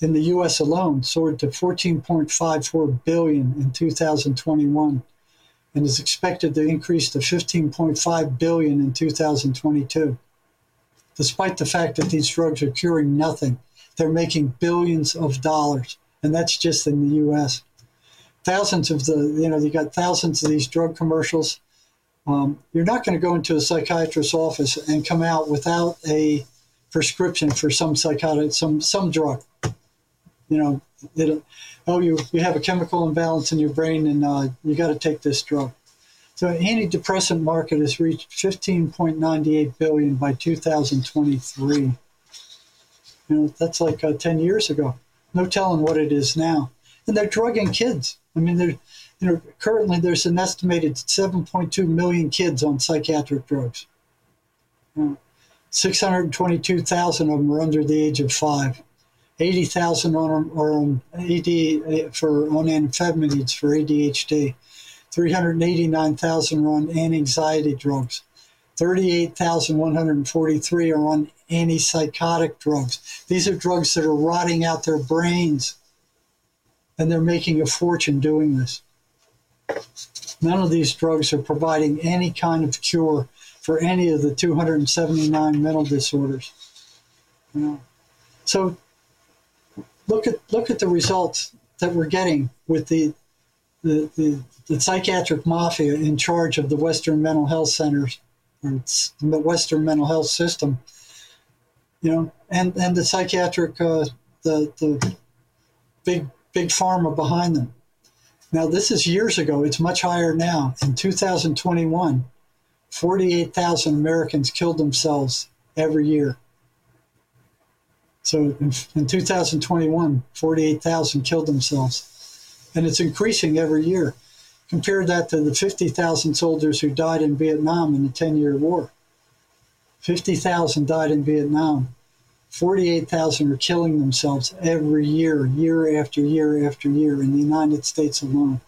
in the U.S. alone soared to 14.54 billion in 2021, and is expected to increase to 15.5 billion in 2022. Despite the fact that these drugs are curing nothing, they're making billions of dollars, and that's just in the U.S. Thousands of the, you know, you got thousands of these drug commercials. Um, you're not going to go into a psychiatrist's office and come out without a prescription for some psychotic, some some drug. You know, it, oh, you you have a chemical imbalance in your brain, and uh, you got to take this drug. So, antidepressant market has reached 15.98 billion by 2023. You know, that's like uh, 10 years ago. No telling what it is now. And they're drugging kids. I mean, they're, you know, currently there's an estimated 7.2 million kids on psychiatric drugs. You know, 622,000 of them are under the age of five. 80,000 on, them are on AD for on amphetamines for ADHD. 389,000 are on anti-anxiety drugs. 38,143 are on antipsychotic drugs. These are drugs that are rotting out their brains, and they're making a fortune doing this. None of these drugs are providing any kind of cure for any of the 279 mental disorders. You know? So look at look at the results that we're getting with the the, the, the psychiatric mafia in charge of the Western mental health centers or the Western mental health system. You know, and, and the psychiatric uh, the the big big pharma behind them. Now this is years ago. It's much higher now. In 2021, 48,000 Americans killed themselves every year. So in, in 2021, 48,000 killed themselves. And it's increasing every year. Compare that to the 50,000 soldiers who died in Vietnam in the 10 year war. 50,000 died in Vietnam. 48,000 are killing themselves every year, year after year after year in the United States alone.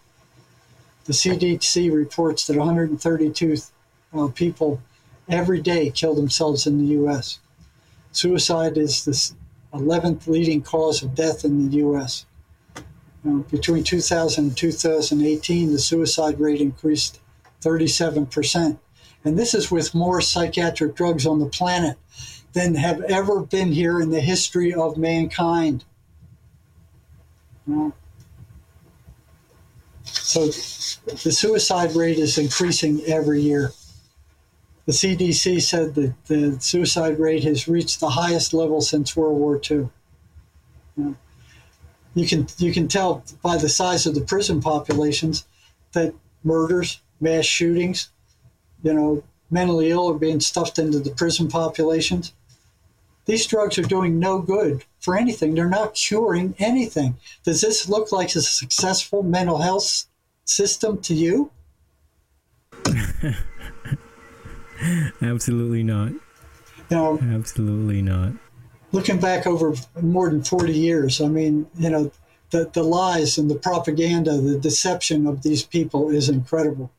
The CDC reports that 132 uh, people every day kill themselves in the U.S. Suicide is the 11th leading cause of death in the U.S. Uh, between 2000 and 2018, the suicide rate increased 37%. And this is with more psychiatric drugs on the planet than have ever been here in the history of mankind. So the suicide rate is increasing every year. The CDC said that the suicide rate has reached the highest level since World War II. You can you can tell by the size of the prison populations that murders, mass shootings, you know, mentally ill are being stuffed into the prison populations. These drugs are doing no good for anything. They're not curing anything. Does this look like a successful mental health system to you? [laughs] Absolutely not. Know, Absolutely not. looking back over more than 40 years, I mean, you know, the, the lies and the propaganda, the deception of these people is incredible.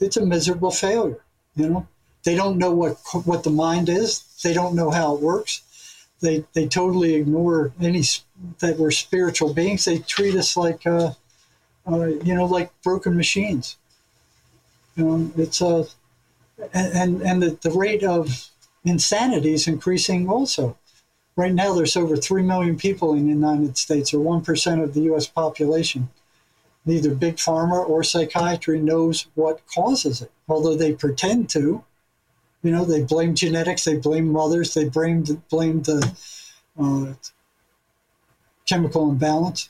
It's a miserable failure, you know. They don't know what what the mind is. They don't know how it works. They they totally ignore any that we're spiritual beings. They treat us like uh, uh, you know like broken machines. You know, it's a uh, and and, and the, the rate of insanity is increasing also. Right now, there's over 3 million people in the United States, or 1% of the US population. Neither Big Pharma or psychiatry knows what causes it, although they pretend to. You know, they blame genetics, they blame mothers, they blame, blame the uh, chemical imbalance.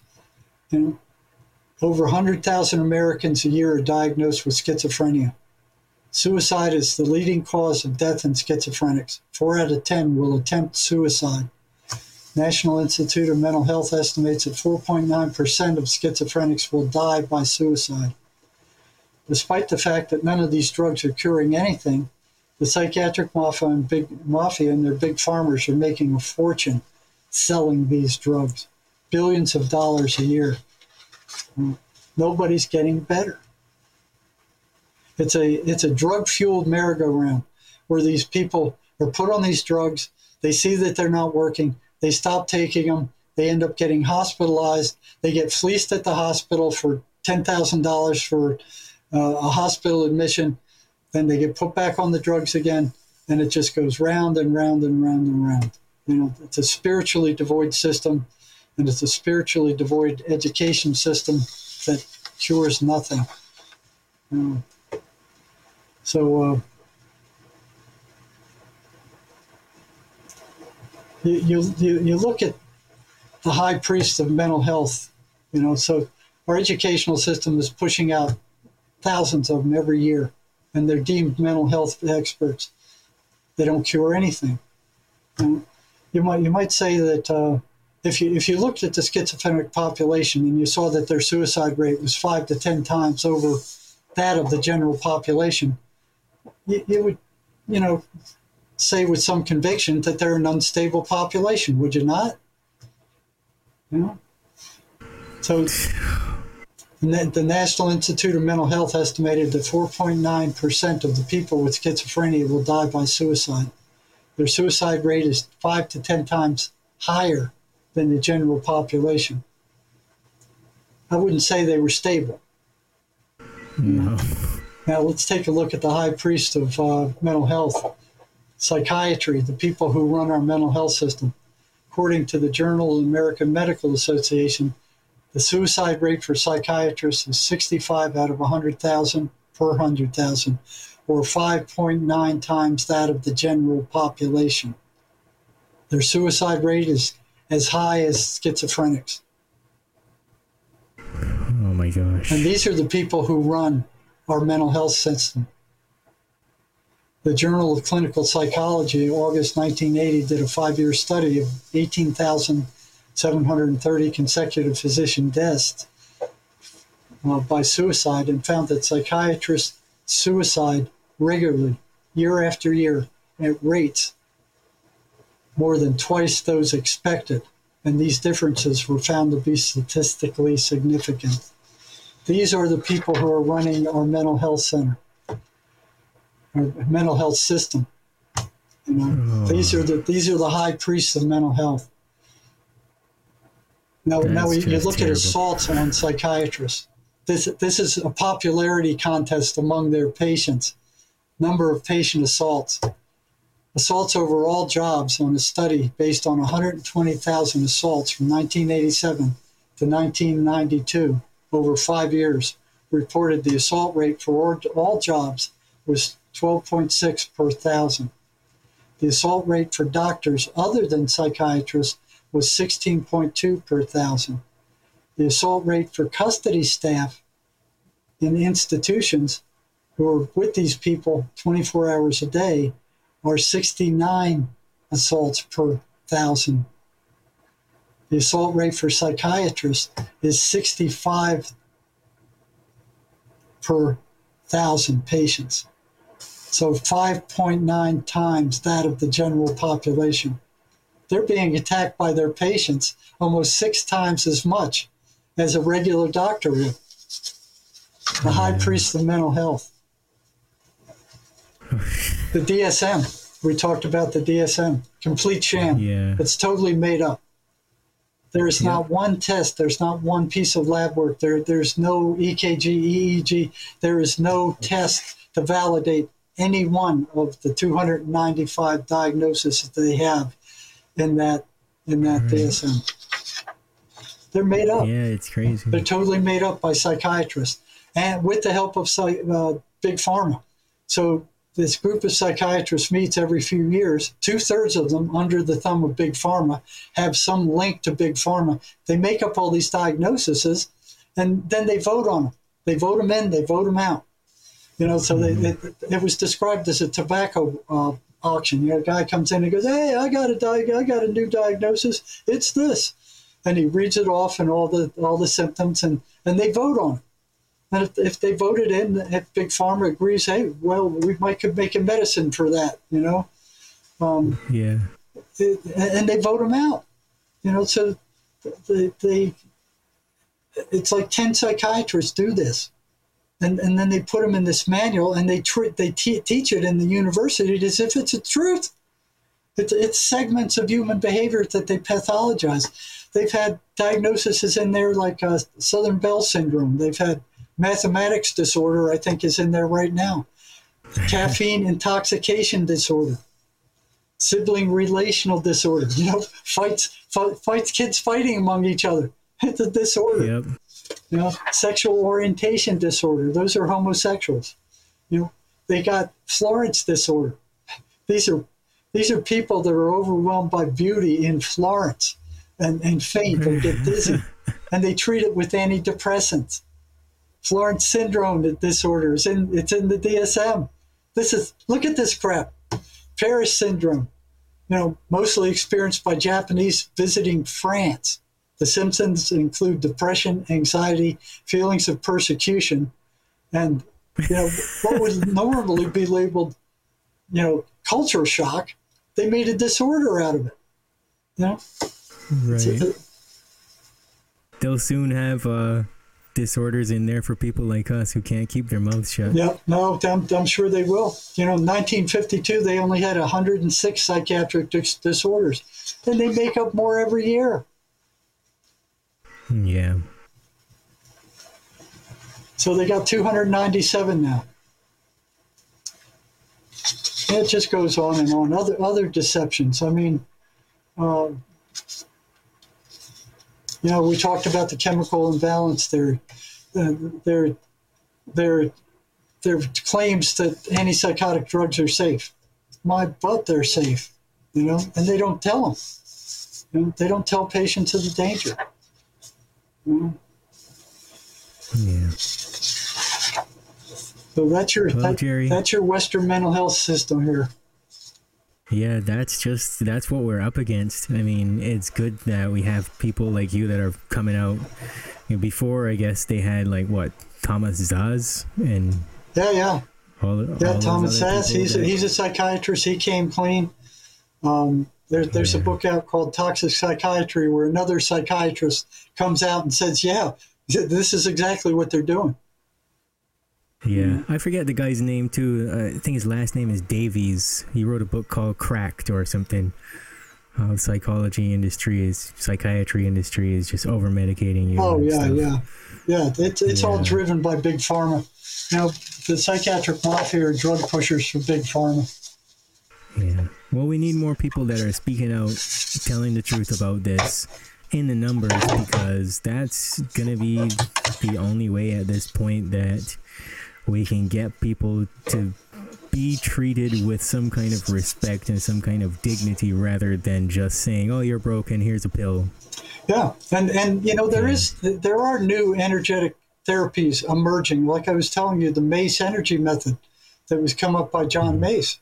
You know, over 100,000 Americans a year are diagnosed with schizophrenia. Suicide is the leading cause of death in schizophrenics. Four out of 10 will attempt suicide. National Institute of Mental Health estimates that 4.9% of schizophrenics will die by suicide. Despite the fact that none of these drugs are curing anything, the psychiatric mafia and big mafia and their big farmers are making a fortune selling these drugs, billions of dollars a year. Nobody's getting better. It's a it's a drug fueled merry-go-round where these people are put on these drugs. They see that they're not working. They stop taking them. They end up getting hospitalized. They get fleeced at the hospital for ten thousand dollars for uh, a hospital admission. Then they get put back on the drugs again, and it just goes round and round and round and round. You know, it's a spiritually devoid system, and it's a spiritually devoid education system that cures nothing. You know, so uh, you, you, you you look at the high priest of mental health, you know, so our educational system is pushing out thousands of them every year, and they're deemed mental health experts. They don't cure anything. And you might you might say that uh, if you if you looked at the schizophrenic population and you saw that their suicide rate was five to ten times over that of the general population, you, you would, you know, say with some conviction that they're an unstable population, would you not? You know? So the National Institute of Mental Health estimated that 4.9% of the people with schizophrenia will die by suicide. Their suicide rate is five to 10 times higher than the general population. I wouldn't say they were stable. No. Now let's take a look at the high priest of uh, mental health, psychiatry, the people who run our mental health system. According to the Journal of the American Medical Association, the suicide rate for psychiatrists is 65 out of 100,000 per 100,000, or 5.9 times that of the general population. Their suicide rate is as high as schizophrenics. Oh my gosh. And these are the people who run our mental health system. the Journal of Clinical Psychology, August 1980, did a five year study of 18,730 consecutive physician deaths uh, by suicide and found that psychiatrists suicide regularly, year after year, at rates more than twice those expected. And these differences were found to be statistically significant. These are the people who are running our mental health center, our mental health system. You know, these are the these are the high priests of mental health. Now, now That's you, look at assaults on psychiatrists. This this is a popularity contest among their patients. Number of patient assaults. Assaults over all jobs on a study based on 120,000 assaults from 1987 to 1992 over five years reported the assault rate for all- all jobs was 12.6 per thousand. The assault rate for doctors other than psychiatrists was 16.2 per thousand. The assault rate for custody staff in institutions who are with these people 24 hours a day are 69 assaults per thousand. The assault rate for psychiatrists is 65 per thousand patients. So 5.9 times that of the general population. They're being attacked by their patients almost six times as much as a regular doctor would. The high mm. priest of mental health. The DSM. We talked about the DSM. Complete sham. Yeah. It's totally made up. There is not one test. There's not one piece of lab work. There, there's no EKG, EEG. There is no test to validate any one of the 295 diagnoses that they have in that in that DSM. They're made up. Yeah, it's crazy. They're totally made up by psychiatrists and with the help of uh, big pharma. So this group of psychiatrists meets every few years. Two thirds of them, under the thumb of big pharma, have some link to big pharma. They make up all these diagnoses, and then they vote on them. They vote them in. They vote them out. You know, so they, they, it was described as a tobacco uh, auction. You know, a guy comes in and goes, "Hey, I got a di- I got a new diagnosis. It's this," and he reads it off and all the all the symptoms, and and they vote on it. And if, if they voted in, if Big Pharma agrees, hey, well, we might could make a medicine for that, you know, um, yeah. it- and they vote them out, you know. So they, they it's like ten psychiatrists do this, and and then they put them in this manual, and they they te- teach it in the university as if it's a truth. It's, it's segments of human behavior that they pathologize. They've had diagnoses in there like uh, Southern Belle syndrome. They've had mathematics disorder, I think, is in there right now. Caffeine [laughs] intoxication disorder, sibling relational disorder. [laughs] You know, fights, fight, fights, kids fighting among each other. It's a disorder. Yep. You know, sexual orientation disorder. Those are homosexuals. You know, they got Florence disorder. [laughs] These are these are people that are overwhelmed by beauty in Florence and, and faint or get [laughs] dizzy. and they treat it with antidepressants. Florence syndrome disorder is in it's in the DSM. This is look at this crap. Paris syndrome, you know, mostly experienced by Japanese visiting France. The symptoms include depression, anxiety, feelings of persecution, and you know what would [laughs] normally be labeled, you know, culture shock. They made a disorder out of it. You know, Right. They'll soon have uh, disorders in there for people like us who can't keep their mouths shut. Yeah, no, I'm, I'm sure they will. You know, 1952, they only had 106 psychiatric dis- disorders, and they make up more every year. Yeah. So they got 297 now. And it just goes on and on. Other other deceptions. I mean, uh, you know, we talked about the chemical imbalance theory. Uh, there, there, there claims that antipsychotic drugs are safe. My butt, they're safe. You know, and they don't tell them. You know, they don't tell patients of the danger. Know? Yeah. So that's your Well, that- that's your Western mental health system here. Yeah, that's just that's what we're up against. I mean, it's good that we have people like you that are coming out. You know, before, I guess they had like what Thomas Szasz and Yeah, yeah, all. yeah. all Thomas people he's a, he's a psychiatrist. He came clean. Um, there, there's a book out called Toxic Psychiatry where another psychiatrist comes out and says, "Yeah, this is exactly what they're doing." Yeah, I forget the guy's name too. Uh, I think his last name is Davies. He wrote a book called Cracked or something. How psychology industry is psychiatry industry is just over medicating you. Oh yeah, stuff. yeah, yeah. It's it's all driven by big pharma. You know, the psychiatric mafia are drug pushers for big pharma. Yeah. Well, we need more people that are speaking out, telling the truth about this in the numbers because that's going to be the only way at this point that we can get people to be treated with some kind of respect and some kind of dignity rather than just saying, "Oh, you're broken, here's a pill." Yeah, and and you know there is there are new energetic therapies emerging. Like I was telling you, the Mace Energy method that was come up by John mm-hmm. Mace.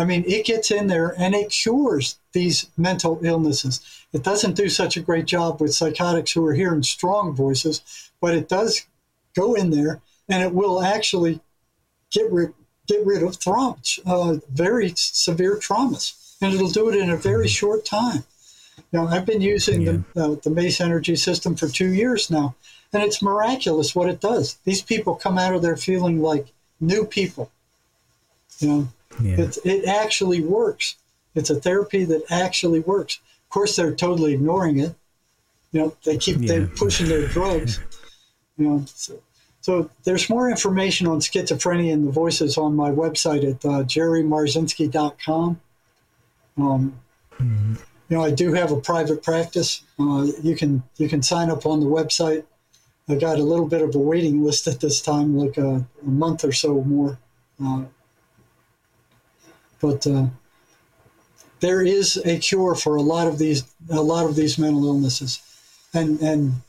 I mean, it gets in there and it cures these mental illnesses. It doesn't do such a great job with psychotics who are hearing strong voices, but it does go in there and it will actually get rid get rid of trauma, uh, very severe traumas, and it'll do it in a very short time. Now, I've been using the, uh, the Mace Energy System for two years now, and it's miraculous what it does. These people come out of there feeling like new people. You know, Yeah. it, it actually works. It's a therapy that actually works. Of course, they're totally ignoring it. You know, they keep they're pushing their drugs. [laughs] You know, so, so there's more information on schizophrenia and the voices on my website at uh, jerrymarzinsky.com. Um, you know, I do have a private practice. Uh, you can you can sign up on the website. I got a little bit of a waiting list at this time, like a, a month or so more. Uh, but uh, there is a cure for a lot of these a lot of these mental illnesses, and and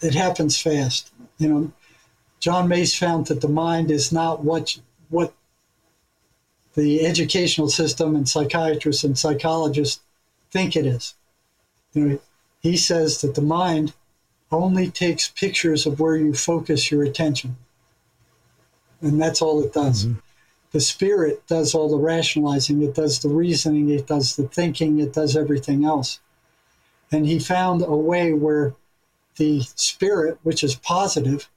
it happens fast. You know, John Mace found that the mind is not what what the educational system and psychiatrists and psychologists think it is. You know, he says that the mind only takes pictures of where you focus your attention. And that's all it does. The spirit does all the rationalizing, it does the reasoning, it does the thinking, it does everything else. And he found a way where the spirit, which is positive,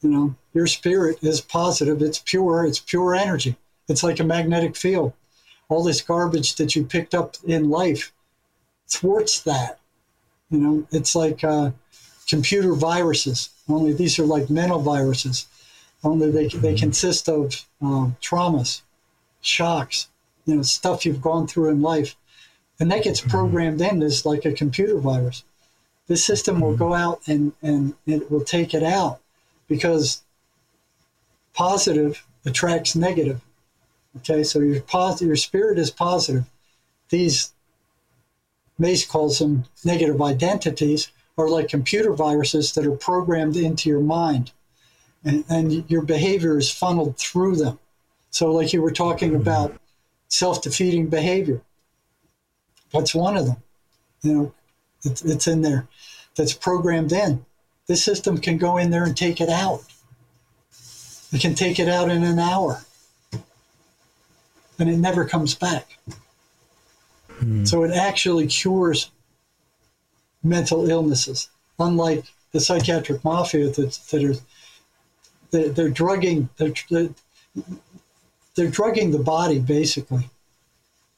you know, your spirit is positive, it's pure, it's pure energy. It's like a magnetic field. All this garbage that you picked up in life thwarts that. You know, it's like uh, computer viruses. Only these are like mental viruses. Only they they consist of um, traumas, shocks, you know, stuff you've gone through in life, and that gets programmed in as like a computer virus. This system will go out and and it will take it out because positive attracts negative. Okay, so your positive, your spirit is positive. These Mace calls them negative identities, are like computer viruses that are programmed into your mind, and, and your behavior is funneled through them. So, like you were talking mm-hmm. about, self-defeating behavior. That's one of them. You know, it's, it's in there. That's programmed in. This system can go in there and take it out. It can take it out in an hour and it never comes back. Hmm. So it actually cures mental illnesses, unlike the psychiatric mafia that, that are they're, they're drugging they're, they're, they're drugging the body basically.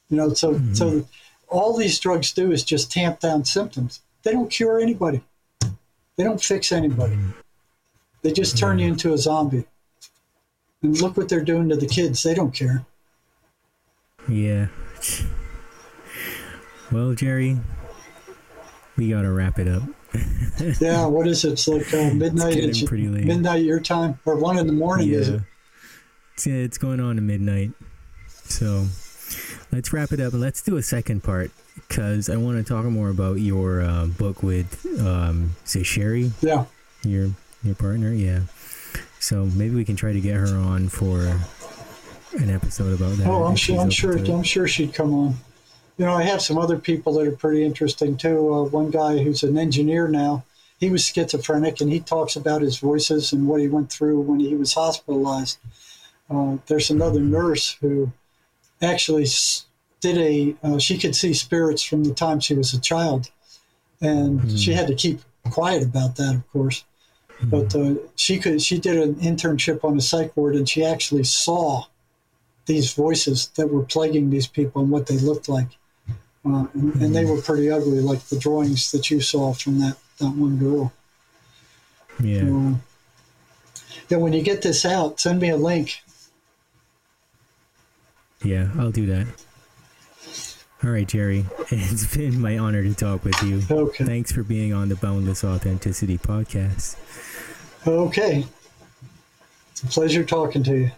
You know, so mm-hmm. so all these drugs do is just tamp down symptoms. They don't cure anybody. They don't fix anybody. Mm-hmm. They just turn mm-hmm. you into a zombie. And look what they're doing to the kids. They don't care. Yeah. Well, Jerry, we gotta wrap it up. [laughs] Yeah, what is it? It's like uh, midnight. getting It's pretty late. midnight your time, or one in the morning. Is Yeah. it? It's, yeah, it's going on to midnight. So let's wrap it up and let's do a second part because I want to talk more about your uh, book with, um, say, Sherry, Yeah, your your partner. Yeah. So maybe we can try to get her on for an episode about that. Oh, I'm sure. I'm sure. I'm sure she'd come on. You know, I have some other people that are pretty interesting too. Uh, one guy who's an engineer now. He was schizophrenic, and he talks about his voices and what he went through when he was hospitalized. Uh, there's another nurse who actually did a. Uh, she could see spirits from the time she was a child, and she had to keep quiet about that, of course. But uh, she could. She did an internship on a psych ward, and she actually saw these voices that were plaguing these people and what they looked like. Uh, and, and they were pretty ugly, like the drawings that you saw from that, that one girl. Yeah. Um, yeah, when you get this out, send me a link. Yeah, I'll do that. All right, Jerry. [laughs] It's been my honor to talk with you. Okay. Thanks for being on the Boundless Authenticity podcast. Okay. It's a pleasure talking to you.